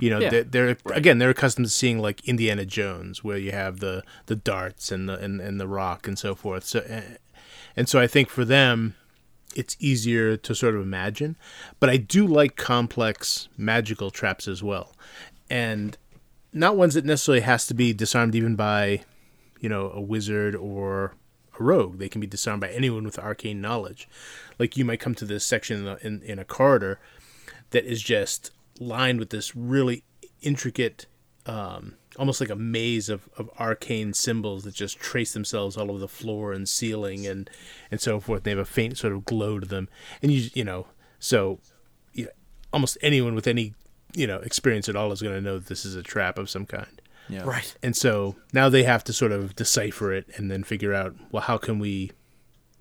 You know, Yeah. they're, they're again they're accustomed to seeing like Indiana Jones, where you have the the darts and the and, and the rock and so forth. So, eh, and so I think for them, it's easier to sort of imagine. But I do like complex magical traps as well, and not ones that necessarily has to be disarmed even by, you know, a wizard or a rogue. They can be disarmed by anyone with arcane knowledge. Like you might come to this section in a, in, in a corridor that is just lined with this really intricate, um, almost like a maze of, of arcane symbols that just trace themselves all over the floor and ceiling and and so forth. They have a faint sort of glow to them, and you you know so you know, almost anyone with any you know experience at all is going to know that this is a trap of some kind. yeah Right. And so now they have to sort of decipher it and then figure out, well, how can we,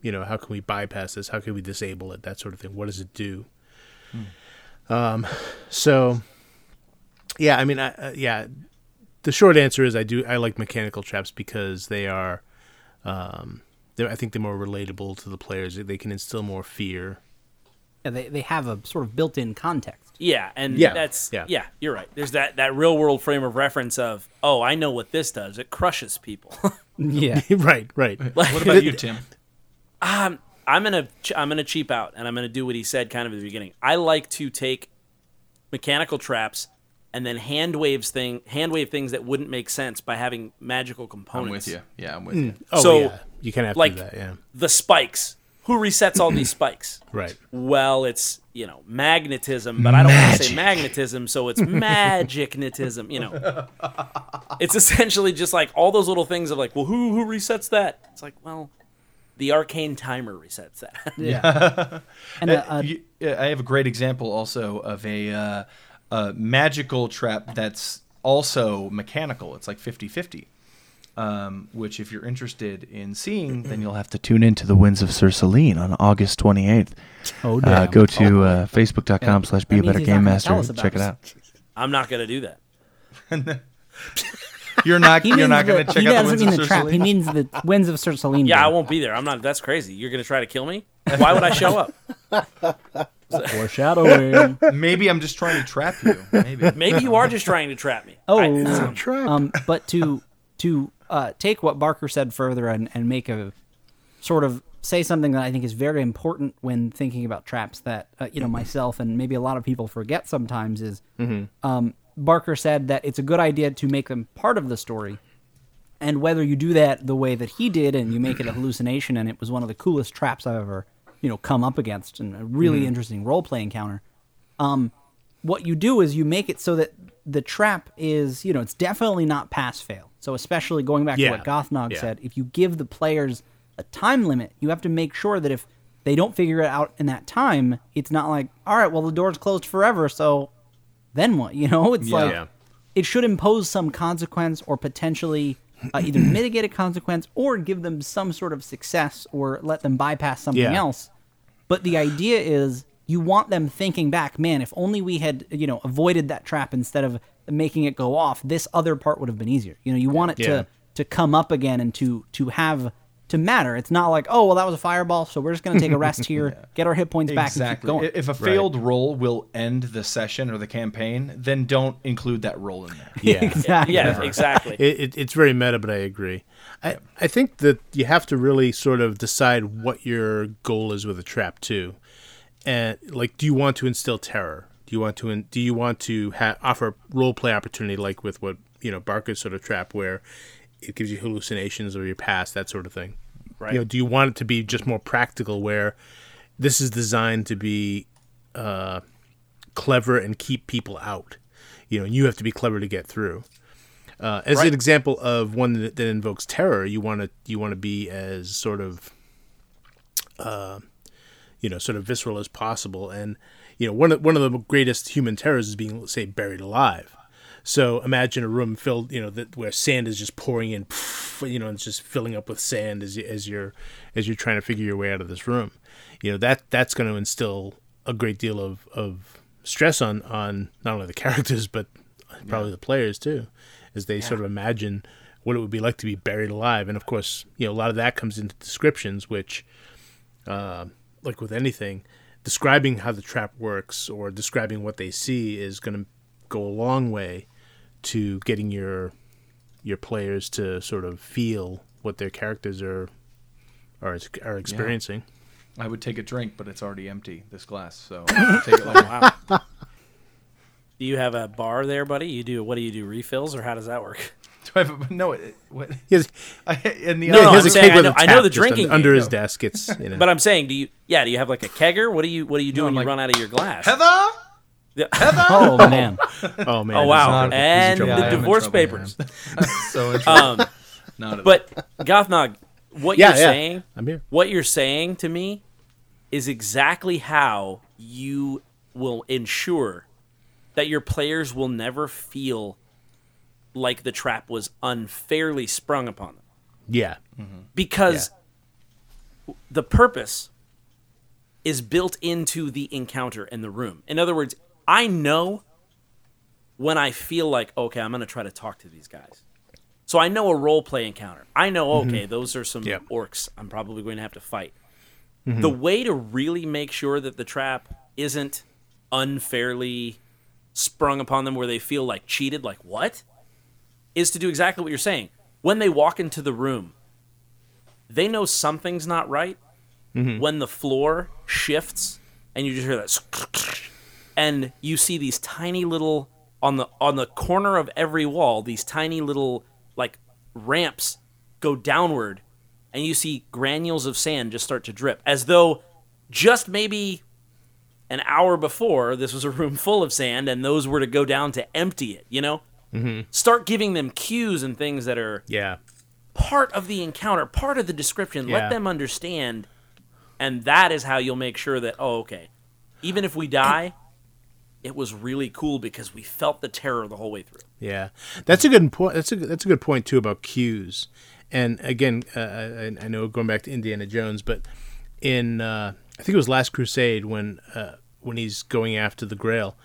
you know, how can we bypass this? How can we disable it? That sort of thing. What does it do? Um, so yeah, I mean, I, uh, yeah, the short answer is I do, I like mechanical traps because they are, um, they're, I think they're more relatable to the players. They can instill more fear. Yeah, they, they have a sort of built-in context. Yeah, and Yeah, that's yeah. yeah. you're right. There's that that real world frame of reference of oh, I know what this does. It crushes people. Yeah. right, right. what about you tim I'm gonna I'm gonna cheap out and I'm gonna do what he said kind of at the beginning. I like to take mechanical traps and then hand waves thing hand wave things that wouldn't make sense by having magical components. i'm with you yeah i'm with hmm. you Oh, So, yeah. You kind of have like to do that, yeah. the spikes. Who resets all these spikes? Right. Well, it's you know magnetism, but I don't want to say magnetism, so it's magicnetism. You know, it's essentially just like all those little things of like, well, who who resets that? It's like, well, the arcane timer resets that. Yeah. and uh, uh, You- I have a great example also of a, uh, a magical trap that's also mechanical. It's like 50 50. Um, which, if you're interested in seeing, then you'll have to tune into the Winds of Sir Celine on August 28th. oh, Uh, damn. go to uh, facebook.com slash be a better game master and check it it. out. I'm not gonna do that. You're not, He you're means not going to check he out the doesn't Winds mean of the trap. He means the winds of Sir Celine. Yeah, I won't be there. I'm not. That's crazy. You're gonna try to kill me? Why would I show up? Foreshadowing. Maybe I'm just trying to trap you. Maybe. Maybe you are just trying to trap me. Oh, I- um, but to to uh, take what Barker said further and, and make a sort of say something that I think is very important when thinking about traps that uh, you know myself and maybe a lot of people forget sometimes is Hmm. um, Barker said that it's a good idea to make them part of the story And whether you do that the way that he did and you make it a hallucination and it was one of the coolest traps I've ever, you know, come up against and a really interesting role play encounter. Um, what you do is you make it so that the trap is, you know, it's definitely not pass fail. So especially going back Yeah. to what Gothnog Yeah. said, if you give the players a time limit, you have to make sure that if they don't figure it out in that time, it's not like, all right, well the door's closed forever, so then what? You know, it's like Yeah. it should impose some consequence or potentially uh, either mitigate a consequence or give them some sort of success or let them bypass something Yeah. else. But the idea is you want them thinking back, man, if only we had, you know, avoided that trap instead of making it go off, this other part would have been easier. You know, you want it Yeah. to to come up again and to to have to matter. It's not like, oh, well, that was a fireball, so we're just going to take a rest here, get our hit points back, and keep Exactly. going. If a failed roll will end the session or the campaign, then don't include that roll in there. Yeah. exactly. Yeah, exactly. It, it, it's very meta, but I agree. I, I think that you have to really sort of decide what your goal is with a trap too, and like, do you want to instill terror? Do you want to in, do you want to ha- offer role play opportunity like with what you know Barker's sort of trap where it gives you hallucinations of your past, that sort of thing. Right. You know, do you want it to be just more practical where this is designed to be uh, clever and keep people out? You know, and you have to be clever to get through. Uh, as Right. an example of one that, that invokes terror, you want to you want to be as sort of, uh, you know, sort of visceral as possible. And you know, one of one of the greatest human terrors is being, say, buried alive. So imagine a room filled, you know, that where sand is just pouring in, you know, it's just filling up with sand as as you're as you're trying to figure your way out of this room. You know that that's going to instill a great deal of, of stress on on not only the characters but probably the players too, as they sort of imagine what it would be like to be buried alive. And of course, you know, a lot of that comes into descriptions, which, uh, like with anything, describing how the trap works or describing what they see is going to go a long way to getting your your players to sort of feel what their characters are are are experiencing. I would take a drink, but it's already empty. This glass, so take it later. Do you have a bar there, buddy? You do. What do you do? Refills, or how does that work? Do I have a, no, it- what? He has, I, in the No, he no, I'm a saying keg I know- a I know the drinking under game, his no. desk. It's you know. But I'm saying, do you? Yeah, do you have like a kegger? What do you? What do you do No, when I'm you like, run out of your glass? Heather. Yeah. Oh man. oh man, Oh wow! is- And the Yeah, I am in divorce trouble, papers. so it's Um, not. but Gothnog, what Yeah, you're yeah. saying, I'm here. what you're saying to me, is exactly how you will ensure that your players will never feel like the trap was unfairly sprung upon them. Yeah, because the purpose is built into the encounter in the room. In other words, I know when I feel like, okay, I'm going to try to talk to these guys. So I know a role play encounter. I know, mm-hmm. okay, those are some Yep. orcs I'm probably going to have to fight. Mm-hmm. The way to really make sure that the trap isn't unfairly sprung upon them where they feel like cheated, like what? Is to do exactly what you're saying. When they walk into the room, they know something's not right mm-hmm. when the floor shifts and you just hear that and you see these tiny little on the on the corner of every wall these tiny little like ramps go downward and you see granules of sand just start to drip as though just maybe an hour before this was a room full of sand and those were to go down to empty it you know mm-hmm. start giving them cues and things that are yeah, part of the encounter, part of the description. Yeah. Let them understand, and that is how you'll make sure that oh, okay, even if we die, it was really cool because we felt the terror the whole way through. yeah. That's a good point. That's a that's a good point too about cues. And again, uh, I, I know going back to Indiana Jones, but in uh, I think it was Last Crusade when uh, when he's going after the Grail,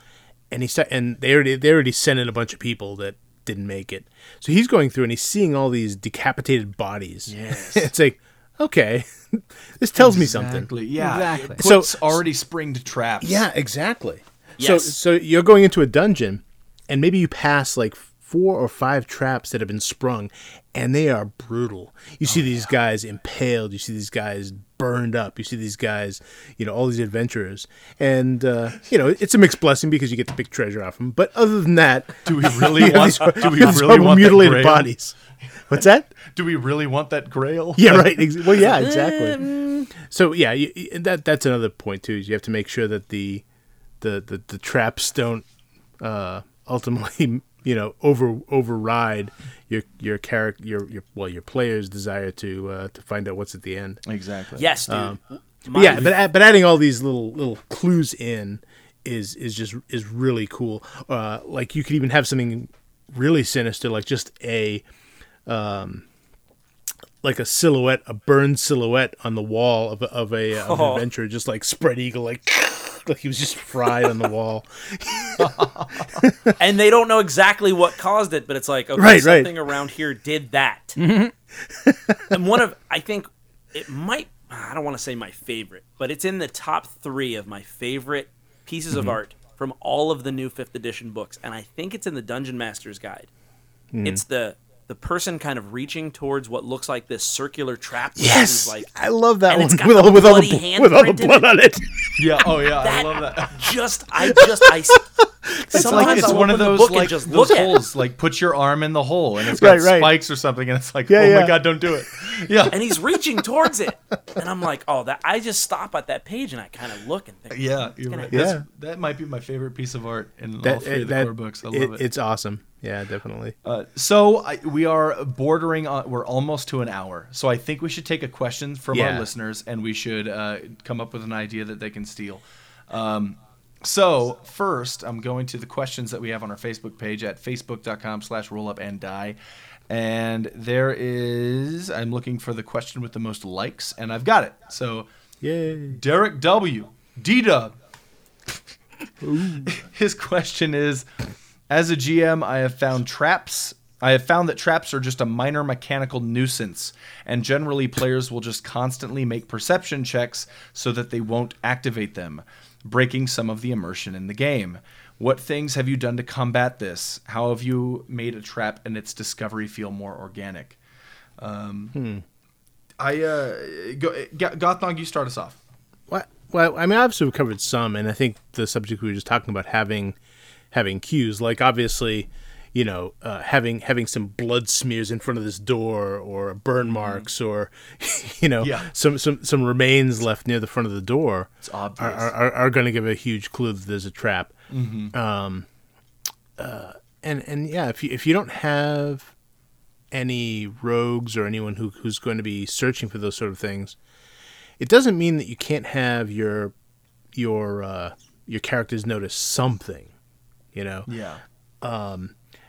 and he sta- and they already they already sent in a bunch of people that didn't make it. So he's going through and he's seeing all these decapitated bodies. Yes. it's like okay, this tells me something. Exactly. Yeah. Exactly. It So- puts already springed traps. Yeah, exactly. Yes. So so you're going into a dungeon, and maybe you pass like four or five traps that have been sprung, and they are brutal. You see these guys impaled. You see these guys burned up. You see these guys, you know, all these adventurers, and uh, you know, it's a mixed blessing because you get to pick treasure off them. But other than that, Do we really want? these Do we really want mutilated bodies? What's that? Do we really want that Grail? Yeah, right. Well, yeah, exactly. So yeah, you- that that's another point too. Is you have to make sure that the the the, the traps don't uh, ultimately you know over override your your character your your well your player's desire to uh, to find out what's at the end. Exactly. Yes, dude. Um, But My- yeah, but but adding all these little little clues in is is just is really cool. Uh, like you could even have something really sinister, like just a um, like a silhouette, a burned silhouette on the wall of a, of a of an Oh. adventure, just like spread eagle, like like he was just fried on the wall. and they don't know exactly what caused it, but it's like okay, Right, right. something around here did that. Mm-hmm. and one of I think it might I don't want to say my favorite, but it's in the top three of my favorite pieces of mm-hmm. art from all of the new fifth edition books, and I think it's in the Dungeon Master's Guide. Mm-hmm. It's the the person kind of reaching towards what looks like this circular trap. which is like I love that one with the all, with all the bl- with all the handprint in blood on it. Yeah. Oh yeah. I love that. just I just I. It's sometimes like it's one of those like just those look at holes. Like put your arm in the hole, and it's got Right, right. spikes or something, and it's like, Yeah, oh yeah. my god, don't do it. Yeah. and he's reaching towards it, and I'm like, oh, that. I just stop at that page and I kind of look and think, Yeah, you're gonna- right. Yeah. That's, that might be my favorite piece of art in all That, three of the that- core books. I love it- it. It's awesome. Yeah, definitely. Uh, so I, we are bordering on. We're almost to an hour. So I think we should take a question from Yeah. our listeners, and we should uh, come up with an idea that they can steal. Um, so first, I'm going to the questions that we have on our Facebook page at facebook.com/slash roll up and die. And there is, I'm looking for the question with the most likes, and I've got it. So Yay. Derek W. D Dub. His question is As a GM, I have found traps. I have found that traps are just a minor mechanical nuisance, and generally players will just constantly make perception checks so that they won't activate them, breaking some of the immersion in the game. What things have you done to combat this? How have you made a trap and its discovery feel more organic? Um, I uh, go, G- Gothnog, you start us off. Well, well, I mean, obviously we've covered some, and I think the subject we were just talking about having having cues, like obviously, you know, uh, having having some blood smears in front of this door, or burn marks, or you know, Yeah. some some some remains left near the front of the door. It's obvious. Are, are, are going to give a huge clue that there's a trap. Um, uh, and and yeah, if you if you don't have any rogues or anyone who who's going to be searching for those sort of things, it doesn't mean that you can't have your your uh, your characters notice something. You know, Yeah.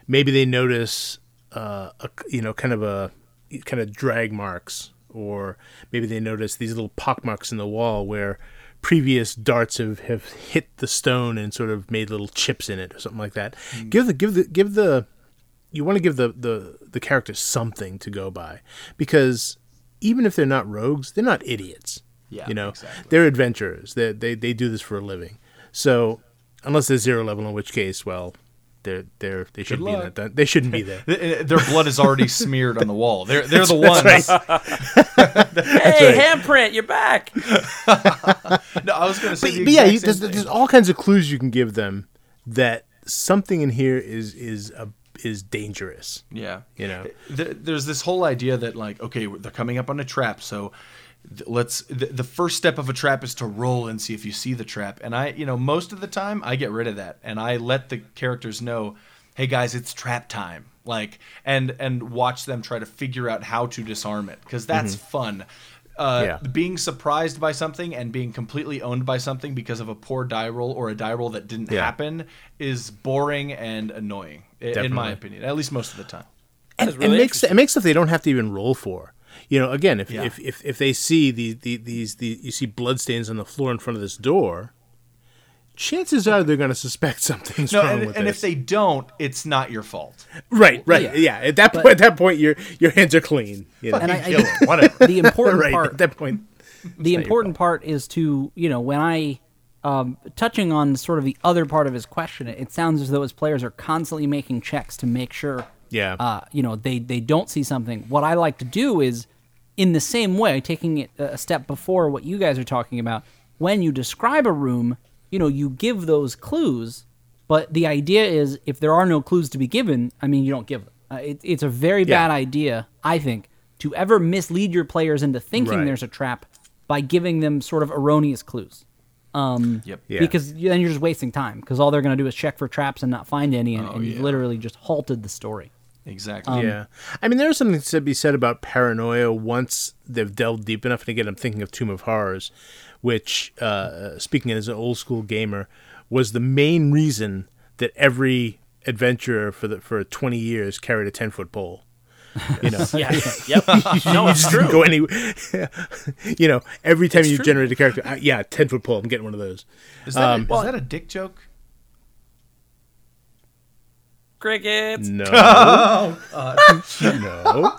maybe they notice uh, a you know kind of a kind of drag marks, or maybe they notice these little pock marks in the wall where previous darts have, have hit the stone and sort of made little chips in it or something like that. Give the give the give the you want to give the, the the characters something to go by because even if they're not rogues, they're not idiots. Yeah, you know, exactly. they're adventurers. They they they do this for a living. So unless they're zero level, in which case, well, they're they're they shouldn't be in luck. that. They shouldn't be there. Uh, Their blood is already smeared on the wall. They're they're the That's ones. hey, handprint, you're back. No, I was going to say. But, the but yeah, exact you, same there's, thing. there's all kinds of clues you can give them that something in here is is a, is dangerous. Yeah. You know. There, there's this whole idea that like, okay, they're coming up on a trap, so th- let's. The, the first step of a trap is to roll and see if you see the trap. And I, you know, most of the time I get rid of that and I let the characters know, hey guys, it's trap time. Like, and and watch them try to figure out how to disarm it because that's fun. Uh, Yeah. Being surprised by something and being completely owned by something because of a poor die roll or a die roll that didn't Yeah. happen is boring and annoying, i- in my opinion. At least most of the time. That and, really and makes it makes stuff they don't have to even roll for. You know, again, if Yeah. if, if, if they see the, the these the you see bloodstains on the floor in front of this door, chances are they're going to suspect something's No, wrong and, with and this. if they don't, it's not your fault. right, right, Yeah. yeah. At that But- point, at that point, your your hands are clean. You know? And I, I Kill think whatever. the important right part at that point. the important part is to you know when I um, touching on sort of the other part of his question, it, it sounds as though his players are constantly making checks to make sure, Yeah. uh, you know, they they don't see something. What I like to do is, in the same way, taking it a step before what you guys are talking about. When you describe a room, you know, you give those clues, but the idea is if there are no clues to be given, I mean, you don't give them. Uh, it, it's a very Yeah. bad idea, I think, to ever mislead your players into thinking Right. there's a trap by giving them sort of erroneous clues. Um, Yep. Yeah. Because then you're just wasting time because all they're going to do is check for traps and not find any, and, Oh, and you've yeah. literally just halted the story. Exactly. yeah. I mean, there's something to be said about paranoia once they've delved deep enough. And again, I'm thinking of Tomb of Horrors, which, uh, speaking as an old school gamer, was the main reason that every adventurer for the for 20 years carried a 10 foot pole. You know, Yeah. yep. No, it's true. go any. you know, every time It's you true. generate a character, uh, yeah, 10 foot pole. I'm getting one of those. Is that, Um, is well- that a dick joke? Crickets. No, Uh, no.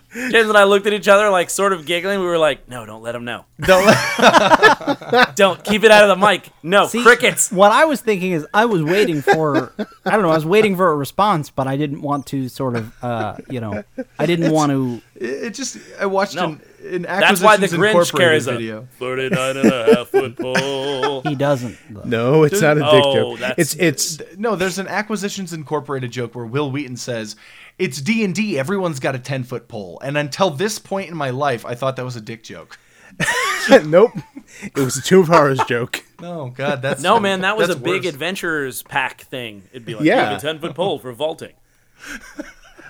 James and I looked at each other, like sort of giggling. We were like, "No, don't let him know. Don't Don't keep it out of the mic. No See, crickets." What I was thinking is I was waiting for I don't know I was waiting for a response, but I didn't want to sort of uh, you know I didn't want to. It, it just I watched No. an, an That's why the Acquisitions Grinch Incorporated carries a video. 39 and a half foot pole. He doesn't. though. No, it's not a dick Oh, joke. that's- It's it's No, there's an Acquisitions Incorporated joke where Wil Wheaton says, "It's D and D. Everyone's got a ten foot pole." And until this point in my life, I thought that was a dick joke. nope. It was a Tomb of Horrors joke. Oh God, that's No, man, that was a big worse. adventurers pack thing. It'd be like, Yeah. a 10 foot pole for vaulting.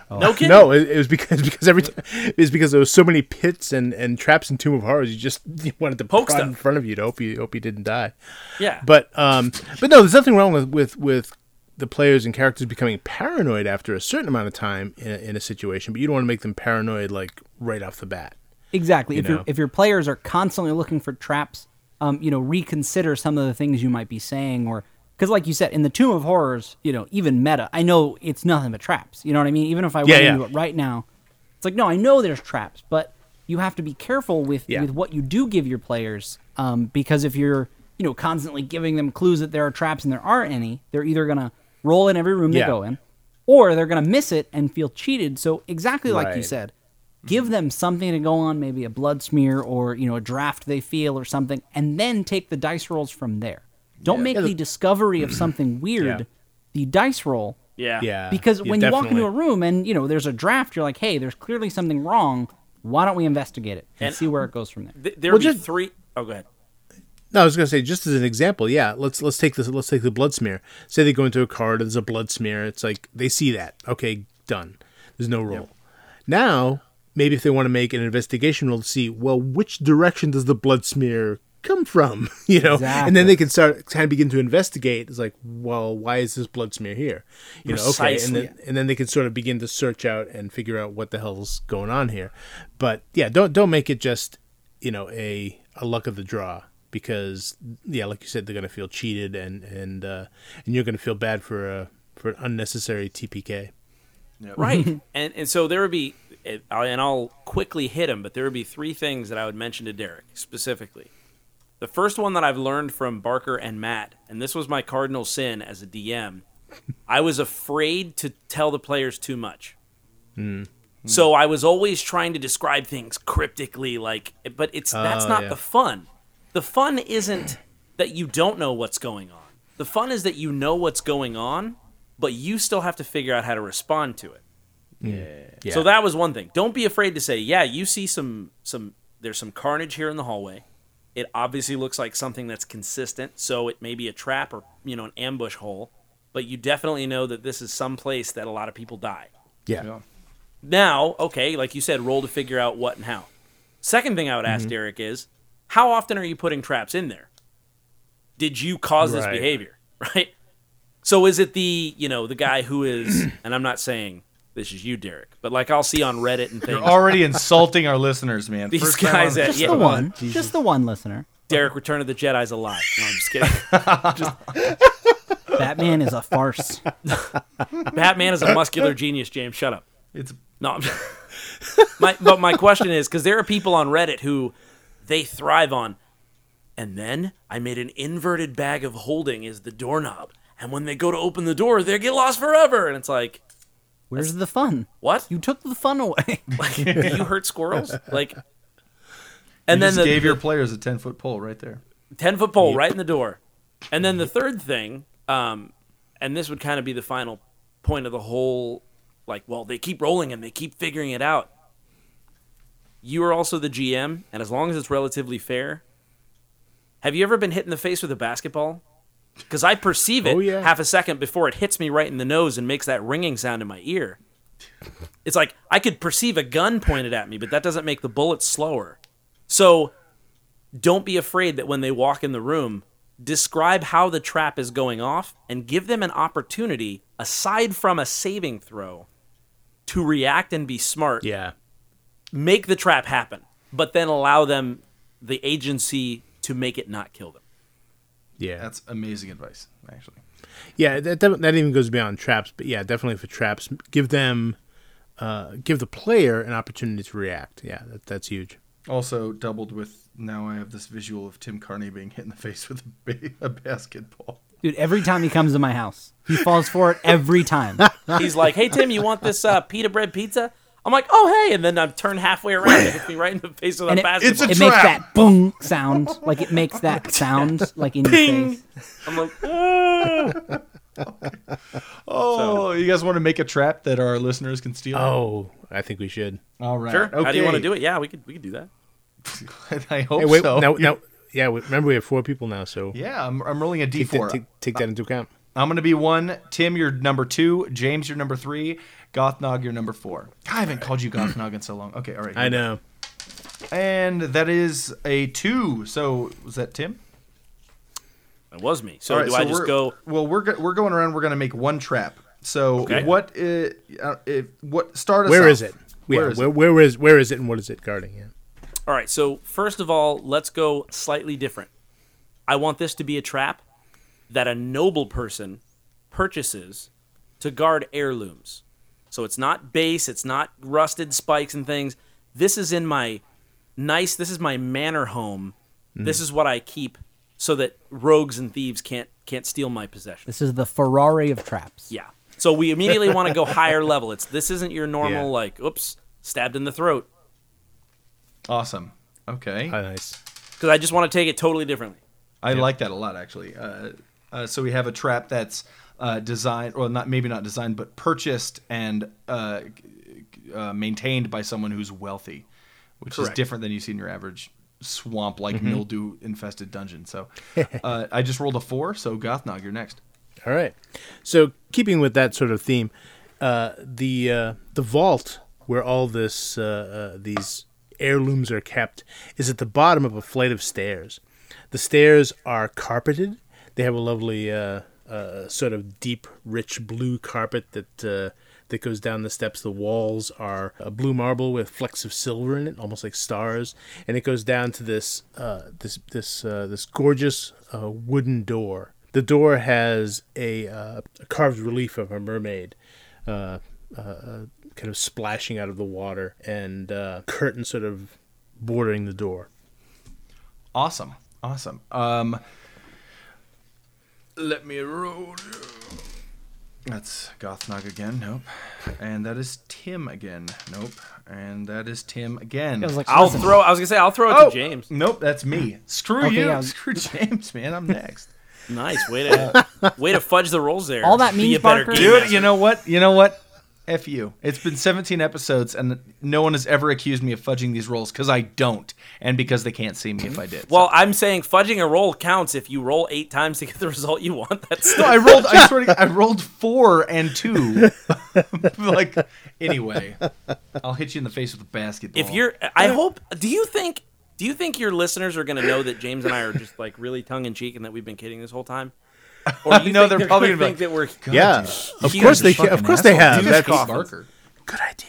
No kidding. No, it, it was because because every time it was because there was so many pits and, and traps in Tomb of Horrors. You just you wanted to Poke prod in front of you to hope you hope you didn't die. Yeah. But um, but no, there's nothing wrong with with with the players and characters becoming paranoid after a certain amount of time in a, in a situation. But you don't want to make them paranoid like right off the bat. Exactly. You if your if your players are constantly looking for traps, um, you know, reconsider some of the things you might be saying, or because, like you said, in the Tomb of Horrors, you know, even meta, I know it's nothing but traps. You know what I mean? Even if I Yeah, went yeah. into it right now, it's like, no, I know there's traps, but you have to be careful with Yeah. with what you do give your players, um, because if you're you know constantly giving them clues that there are traps and there aren't any, they're either gonna roll in every room they go in, or they're gonna miss it and feel cheated. So exactly like you said give them something to go on, maybe a blood smear or you know a draft they feel or something, and then take the dice rolls from there. Don't make Yeah, the the- discovery of something weird Yeah. the dice roll yeah. Yeah, because yeah, when you walk into a room and you know there's a draft, you're like, hey, there's clearly something wrong. Why don't we investigate it and, And- see where it goes from there? Th- there Well, would be just- three oh go ahead. No, I was gonna say just as an example, yeah. Let's let's take this. Let's take the blood smear. Say they go into a card, there's a blood smear. It's like they see that. Okay, done. There's no roll. Now, maybe if they want to make an investigation roll to see, well, which direction does the blood smear come from? You know, and then they can start kind of begin to investigate. It's like, well, why is this blood smear here? You know, okay, and then and then they can sort of begin to search out and figure out what the hell's going on here. But yeah, don't don't make it just you know a a luck of the draw because yeah, like you said, they're gonna feel cheated and and uh, and you're gonna feel bad for a for an unnecessary TPK. Right. and and so there would be uh, and I'll quickly hit them, but there would be three things that I would mention to Derek specifically. The first one that I've learned from Barker and Matt, and this was my cardinal sin as a DM, I was afraid to tell the players too much. Hmm. So I was always trying to describe things cryptically, like, but it's that's Oh, not yeah. the fun. The fun isn't that you don't know what's going on. The fun is that you know what's going on, but you still have to figure out how to respond to it. Yeah. So that was one thing. Don't be afraid to say, yeah, you see some some there's some carnage here in the hallway. It obviously looks like something that's consistent, so it may be a trap or, you know, an ambush hole, but you definitely know that this is some place that a lot of people die. yeah. Now, okay, like you said, roll to figure out what and how. Second thing I would ask Mm-hmm. Derek is, how often are you putting traps in there? Did you cause this Right. behavior? Right? So is it the, you know, the guy who is and I'm not saying this is you, Derek, but like I'll see on Reddit and things. You're already insulting our listeners, man. These First guys on- that- Just yeah. the one, just the one listener. Derek Return of the Jedi's alive. No, I'm just kidding. Batman is a farce. Batman is a muscular genius, James. Shut up. It's No, I'm my but my question is because there are people on Reddit who they thrive on. And then I made an inverted bag of holding as the doorknob. And when they go to open the door, they get lost forever. And it's like, Where's the fun? what? You took the fun away. Like, you hurt squirrels? Like, And and then just the, gave the your players a ten foot pole right there. 10 foot pole right in the door. And then the third thing, um, and this would kind of be the final point of the whole like, well, they keep rolling and they keep figuring it out. You are also the GM, and as long as it's relatively fair, have you ever been hit in the face with a basketball? Because I perceive oh, it Oh, yeah. half a second before it hits me right in the nose and makes that ringing sound in my ear. It's like I could perceive a gun pointed at me, but that doesn't make the bullet slower. So don't be afraid that when they walk in the room, describe how the trap is going off and give them an opportunity, aside from a saving throw, to react and be smart. Yeah. Make the trap happen, but then allow them the agency to make it not kill them. Yeah. That's amazing advice, actually. Yeah, that, that that even goes beyond traps, but yeah, definitely for traps, give them, uh, give the player an opportunity to react. Yeah, that, that's huge. Also doubled with now I have this visual of Tim Carney being hit in the face with a, ba- a basketball. Dude, every time he comes to my house, he falls for it every time. He's like, "Hey Tim, you want this uh, pita bread pizza?" I'm like, "Oh hey!" And then I turn halfway around, and it hits me right in the face with And a it- basketball. It's a it makes that boom sound. Like it makes that sound like in your face. I'm like, "Ah." Oh, you guys want to make a trap that our listeners can steal? Oh, I think we should. all right. "Sure." How do you want to do it? Yeah, we could we could do that. I hope Hey, wait, so. now, now, yeah. Remember, we have four people now, so Yeah, I'm, I'm rolling a take, that, d4. take, take that into account. I'm going to be one. Tim, you're number two. James, you're number three. Gothnog, you're number four. I haven't called you Gothnog in so long. Okay, all right. I know. And that is a two. So was that Tim? It was me. So All right, do I just go? Well, we're go- we're going around. We're going to make one trap. So Okay. what? Uh, uh, if, what? Start us. Where off. is it? Yeah, Where is where, it? where is where is it and what is it guarding? Yeah. All right. So first of all, let's go slightly different. I want this to be a trap that a noble person purchases to guard heirlooms. So it's not base, it's not rusted spikes and things. This is in my nice, this is my manor home. This is what I keep so that rogues and thieves can't can't steal my possessions. This is the Ferrari of traps. Yeah. So we immediately want to go higher level. It's this isn't your normal Yeah. like, oops, stabbed in the throat. Awesome. Okay. Oh, nice. Because I just want to take it totally differently. I like that a lot, actually. Uh, uh, so we have a trap that's uh, designed, or not maybe not designed, but purchased and uh, uh, maintained by someone who's wealthy, which is different than you see in your average swamp-like mildew-infested dungeon. So uh, I just rolled a four. So Gothnog, you're next. All right. So keeping with that sort of theme, uh, the uh, the vault where all this these heirlooms are kept is at the bottom of a flight of stairs. The stairs are carpeted. They have a lovely uh, uh, sort of deep, rich blue carpet that uh, that goes down the steps. The walls are uh, blue marble with flecks of silver in it, almost like stars, and it goes down to this uh, this this uh, this gorgeous wooden door. The door has a, a carved relief of a mermaid, kind of splashing out of the water, and curtain sort of bordering the door. Awesome. Awesome. Um, let me roll. That's Gothnog again. Nope. And that is Tim again. Nope. And that is Tim again. I was like, I'll listen, throw. I was gonna say I'll throw it oh, to James. Nope, that's me. Screw Okay, you. yeah. Screw James, man. I'm next. Nice way to way to fudge the rolls there. All that Be means, a better Barker- game Dude, you know what? You know what? F you. It's been 17 episodes, and no one has ever accused me of fudging these rolls because I don't, and because they can't see me if I did. Well, I'm saying fudging a roll counts if you roll eight times to get the result you want. That's No, I rolled. I swear to God, I rolled four and two. like, anyway, I'll hit you in the face with a basketball. if you're. I hope. Do you think? Do you think your listeners are going to know that James and I are just like really tongue in cheek and that we've been kidding this whole time? Or do you No, think they're probably gonna gonna be think that we're. yeah, of huge course they Fucking of course they have. Dude, That's Barker. good idea.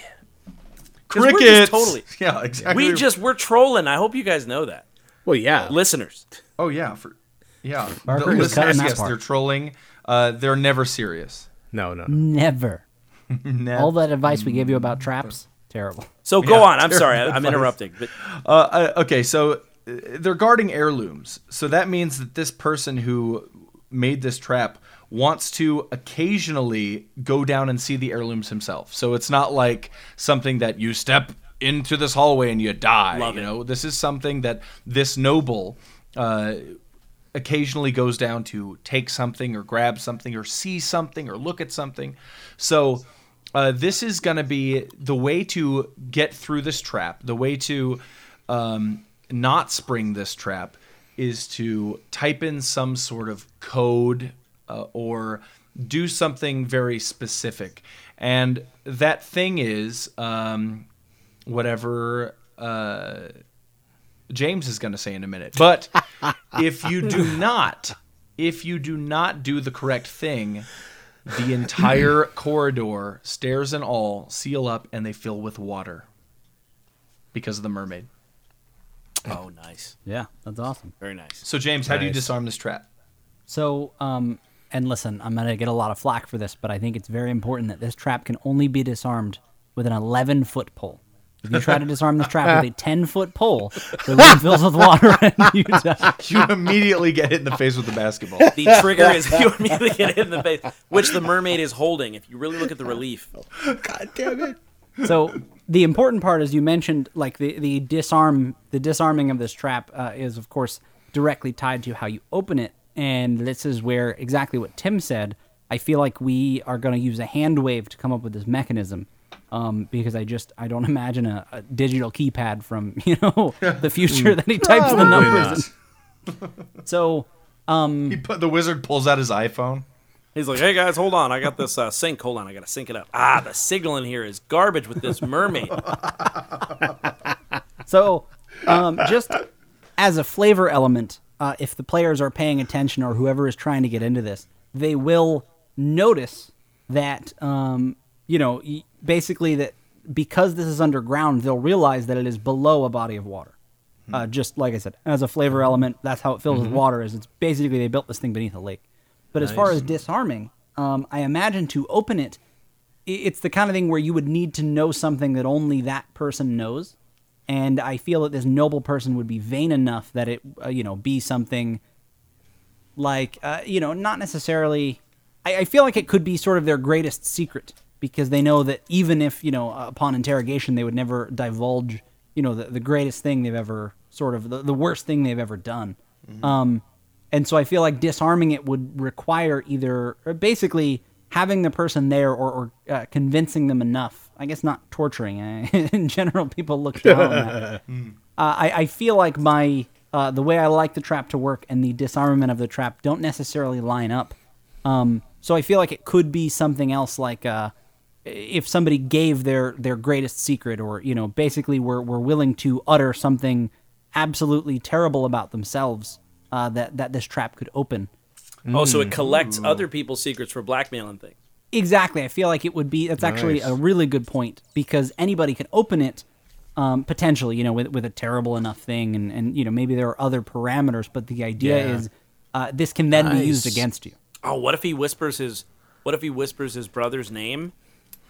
'Cause we're just Crickets. totally- Yeah, exactly. We just we're trolling. I hope you guys know that, Well, yeah. listeners. Oh yeah, for yeah. Barker the listeners, yes, part. they're trolling. Uh, they're never serious. No, no. never. Never. All that advice we gave you about traps, terrible. So go Yeah, on. I'm sorry. I, I'm interrupting. But Uh, uh, okay, so they're guarding heirlooms. So that means that this person who made this trap wants to occasionally go down and see the heirlooms himself. So it's not like something that you step into this hallway and you die. Love you it. know, this is something that this noble uh, occasionally goes down to take something or grab something or see something or look at something. So uh, this is going to be the way to get through this trap. The way to um, not spring this trap is to type in some sort of code uh, or do something very specific. And that thing is um, whatever. Uh, James is going to say in a minute. But if you do not, if you do not do the correct thing, the entire corridor, stairs and all, seal up and they fill with water because of the mermaid. Oh, nice. Yeah, that's awesome. Very nice. So James, how do you disarm this trap? So, um, and listen, I'm gonna get a lot of flack for this, but I think it's very important that this trap can only be disarmed with an 11 foot pole. If you try to disarm this trap with a 10 foot pole, the room fills with water and you die. You immediately get hit in the face with the basketball. The trigger is you immediately get hit in the face, which the mermaid is holding. If you really look at the relief, God damn it. So the important part, as you mentioned, like the the disarm the disarming of this trap uh, is of course directly tied to how you open it, and this is where exactly what Tim said. I feel like we are going to use a hand wave to come up with this mechanism. Um, because I just I don't imagine a, a digital keypad from you know the future that he types the numbers. in. So He put the wizard pulls out his iPhone. He's like, "Hey guys, hold on. I got this uh, sync. Hold on, I gotta sync it up. Ah, the signal in here is garbage with this mermaid. So, um, just as a flavor element, uh, if the players are paying attention or whoever is trying to get into this, they will notice that, um, you know, basically that because this is underground, they'll realize that it is below a body of water. Uh, just like I said, as a flavor element, that's how it fills with water. Is it's basically they built this thing beneath a lake. But as far as disarming, um, I imagine to open it, it's the kind of thing where you would need to know something that only that person knows and I feel that this noble person would be vain enough that it, uh, you know, be something like, uh, you know, not necessarily. I, I feel like it could be sort of their greatest secret because they know that even if you know upon interrogation they would never divulge, you know, the, the greatest thing they've ever sort of the, the worst thing they've ever done. Um, and so I feel like disarming it would require either basically having the person there or, or uh, convincing them enough. I guess not torturing. Uh, in general, people look down on that. Uh, I, I feel like my uh, the way I like the trap to work and the disarmament of the trap don't necessarily line up. Um, so I feel like it could be something else, like uh, if somebody gave their their greatest secret, or you know, basically were were willing to utter something absolutely terrible about themselves, uh, that that this trap could open. Oh, so it collects other people's secrets for blackmailing things. Exactly. I feel like it would be. That's actually a really good point because anybody can open it, um, potentially. You know, with with a terrible enough thing, and and you know maybe there are other parameters, but the idea Yeah. is uh, this can then be used against you. Oh, what if he whispers his what if he whispers his brother's name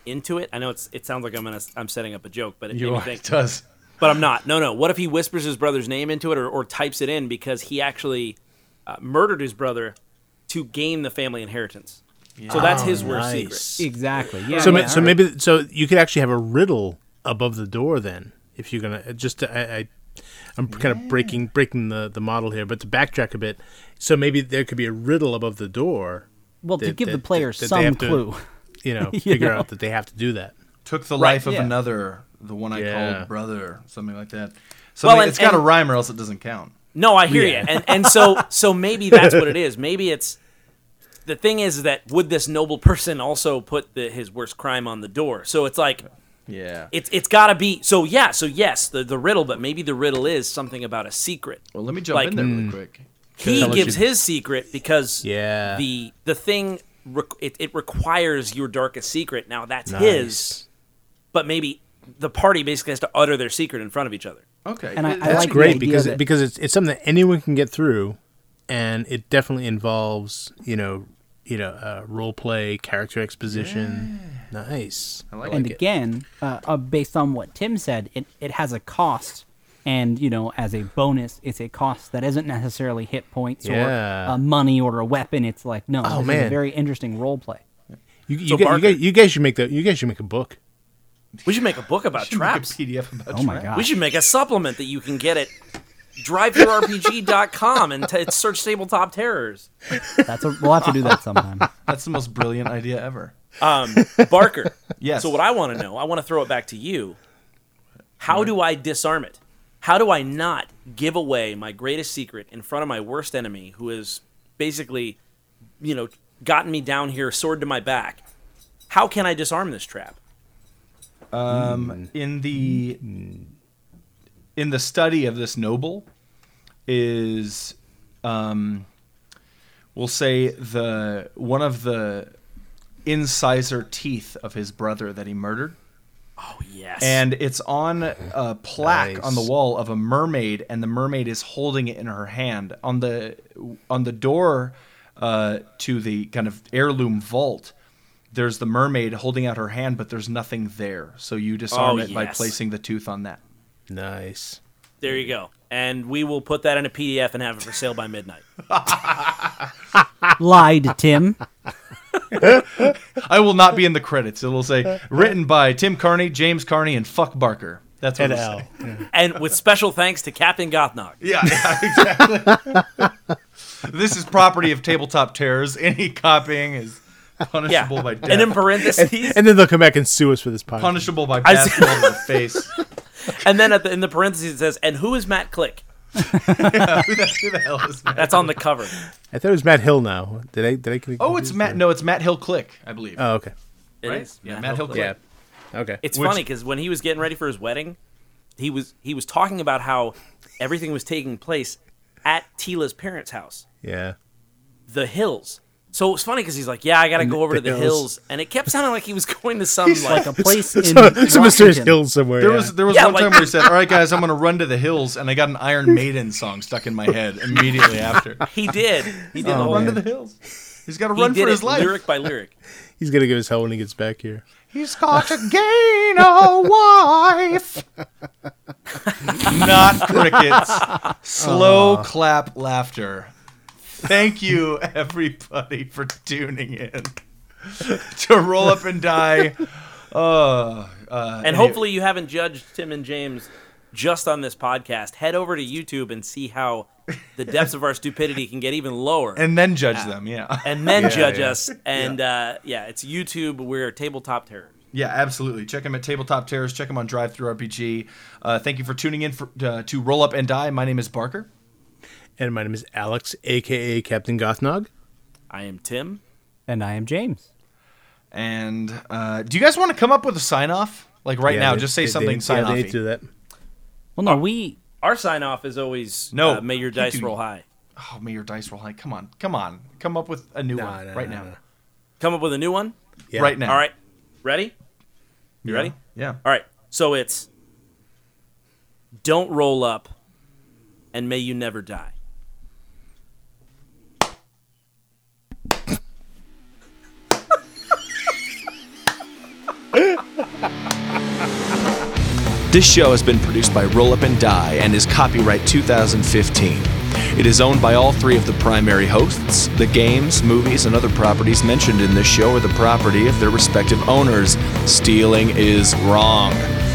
into it? I know it's it sounds like I'm gonna I'm setting up a joke, but it You made me are, think. it does. But I'm not. No, no. What if he whispers his brother's name into it or, or types it in because he actually uh, murdered his brother to gain the family inheritance? So that's his worst secret. Exactly. Yeah. So, ma- yeah, so all right. maybe so you could actually have a riddle above the door then, if you're gonna just I, I I'm kind of breaking breaking the the model here, but to backtrack a bit, so maybe there could be a riddle above the door. well, to that- give the that- players that they some have to- clue. You know, You figure know? out that they have to do that. Took the Right, life of yeah. another, the one I Yeah. called brother, something like that. Something, and- it's got to rhyme or else it doesn't count. No, I hear Yeah. you, and and so so maybe that's what it is. Maybe it's the thing is that would this noble person also put the, his worst crime on the door? So it's like Yeah. it's it's got to be. So yeah, so yes, the the riddle, but maybe the riddle is something about a secret. well, let me jump like- in there really hmm. quick. He gives you- his secret because Yeah. the the thing it, it requires your darkest secret. Now that's his, but maybe the party basically has to utter their secret in front of each other. Okay. And I- I That's like Great idea because that- because it's it's something that anyone can get through, and it definitely involves you know you know uh, role play, character exposition. Nice. I like and it. again, uh, uh, based on what Tim said, it, it has a cost, and you know, as a bonus, it's a cost that isn't necessarily hit points Yeah. or uh, money or a weapon. It's like no, Oh, this is a man. very interesting role play. You, you, So guys, you, guys, you guys should make the. You guys should make a book. We should make a book about Should make a traps. PDF about Oh my god! We should make a supplement that you can get at drivethrurpg.com and t- search tabletop terrors. That's a, we'll have to do that sometime. That's the most brilliant idea ever. Um, Barker. Yes. So what I want to know, I want to throw it back to you. How do I disarm it? How do I not give away my greatest secret in front of my worst enemy, who has basically, you know, gotten me down here, sword to my back? How can I disarm this trap? In the in the study of this noble is um we'll say the one of the incisor teeth of his brother that he murdered Oh yes. and it's on a plaque Nice. on the wall of a mermaid and the mermaid is holding it in her hand on the on the door uh, to the kind of heirloom vault there's the mermaid holding out her hand but there's nothing there so you disarm Oh, it by placing the tooth on that Nice. there you go. And we will put that in a PDF and have it for sale by midnight. Lied, Tim. i will not be in the credits it'll say written by tim carney james carney and fuck barker that's what And it'll L. say. And with special thanks to Captain Gothnog. Yeah, yeah, exactly. this is property of tabletop terrors. Any copying is Yeah. punishable by death. And in parentheses, And then they'll come back and sue us for this podcast. punishable by I basketball to the face. and then at the, in the parentheses it says, "And who is Matt Click?" who, the, who the hell is Matt? That's on the cover. I thought it was Matt Hill. Now did I? Did I? Oh, it's Matt. No, it's Matt Hill Click, I believe. Oh, okay. It Right? is. Yeah, Matt Hill Click. Yeah. Okay. It's Which- funny because when he was getting ready for his wedding, he was he was talking about how everything was taking place at Tila's parents' house, yeah. the Hills. So it was funny because he's like, "Yeah, I got to go over to the the Hills. hills. and it kept sounding like he was going to some like Like a place in So, it's mysterious Washington. hill somewhere. There yeah. was there was Yeah, one like- time where he said, "All right, guys, I'm going to run to the hills," and I got an Iron Maiden song stuck in my head immediately after. he did. He did oh, the run to the hills. He's got to He run did for it his life. lyric by lyric. He's gonna give us hell when he gets back here. He's got to gain a wife. Not crickets. Slow uh-huh. clap laughter. Thank you, everybody, for tuning in to roll up and die. Uh, uh, And hopefully you haven't judged Tim and James just on this podcast. Head over to YouTube and see how the depths of our stupidity can get even lower. and then judge them. Yeah, and then Yeah, judge yeah. us. And yeah. Uh, yeah, it's YouTube. We're Tabletop Terror. yeah, absolutely. Check them at Tabletop Terrors. Check them on DriveThruRPG. Uh, thank you for tuning in for, uh, to Roll Up and Die. My name is Barker. And my name is Alex, aka Captain Gothnog. I am Tim. And I am James. And uh, do you guys want to come up with a sign off? Like right Yeah, now, they- just say they- something they, sign yeah, they need to do that. Well, no, we Our sign off is always No, uh, may your dice do- roll high. Oh, may your dice roll high. Come on, come on, come up with a new No, one no, right no, now. no. Come up with a new one. Yeah. Right now. All right. Ready? You ready? Yeah. All right. So it's don't roll up and may you never die. This show has been produced by Roll Up and Die and is copyright 2015. It is owned by all three of the primary hosts. The games, movies, and other properties mentioned in this show are the property of their respective owners. Stealing is wrong.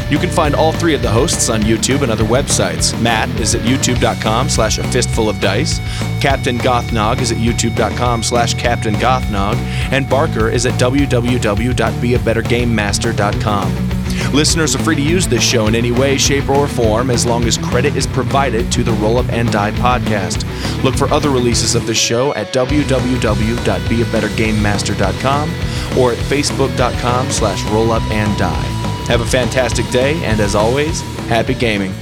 You can find all three of the hosts on YouTube and other websites. Matt is at youtube.com slash a fistful of dice. Captain Gothnog is at youtube.com slash Captain Gothnog. And Barker is at www.beabettergamemaster.com. Listeners are free to use this show in any way, shape, or form as long as credit is provided to the Roll Up and Die podcast. Look for other releases of the show at www.beabettergamemaster.com or at facebook.com slash rollup and die. Have a fantastic day, and as always, happy gaming.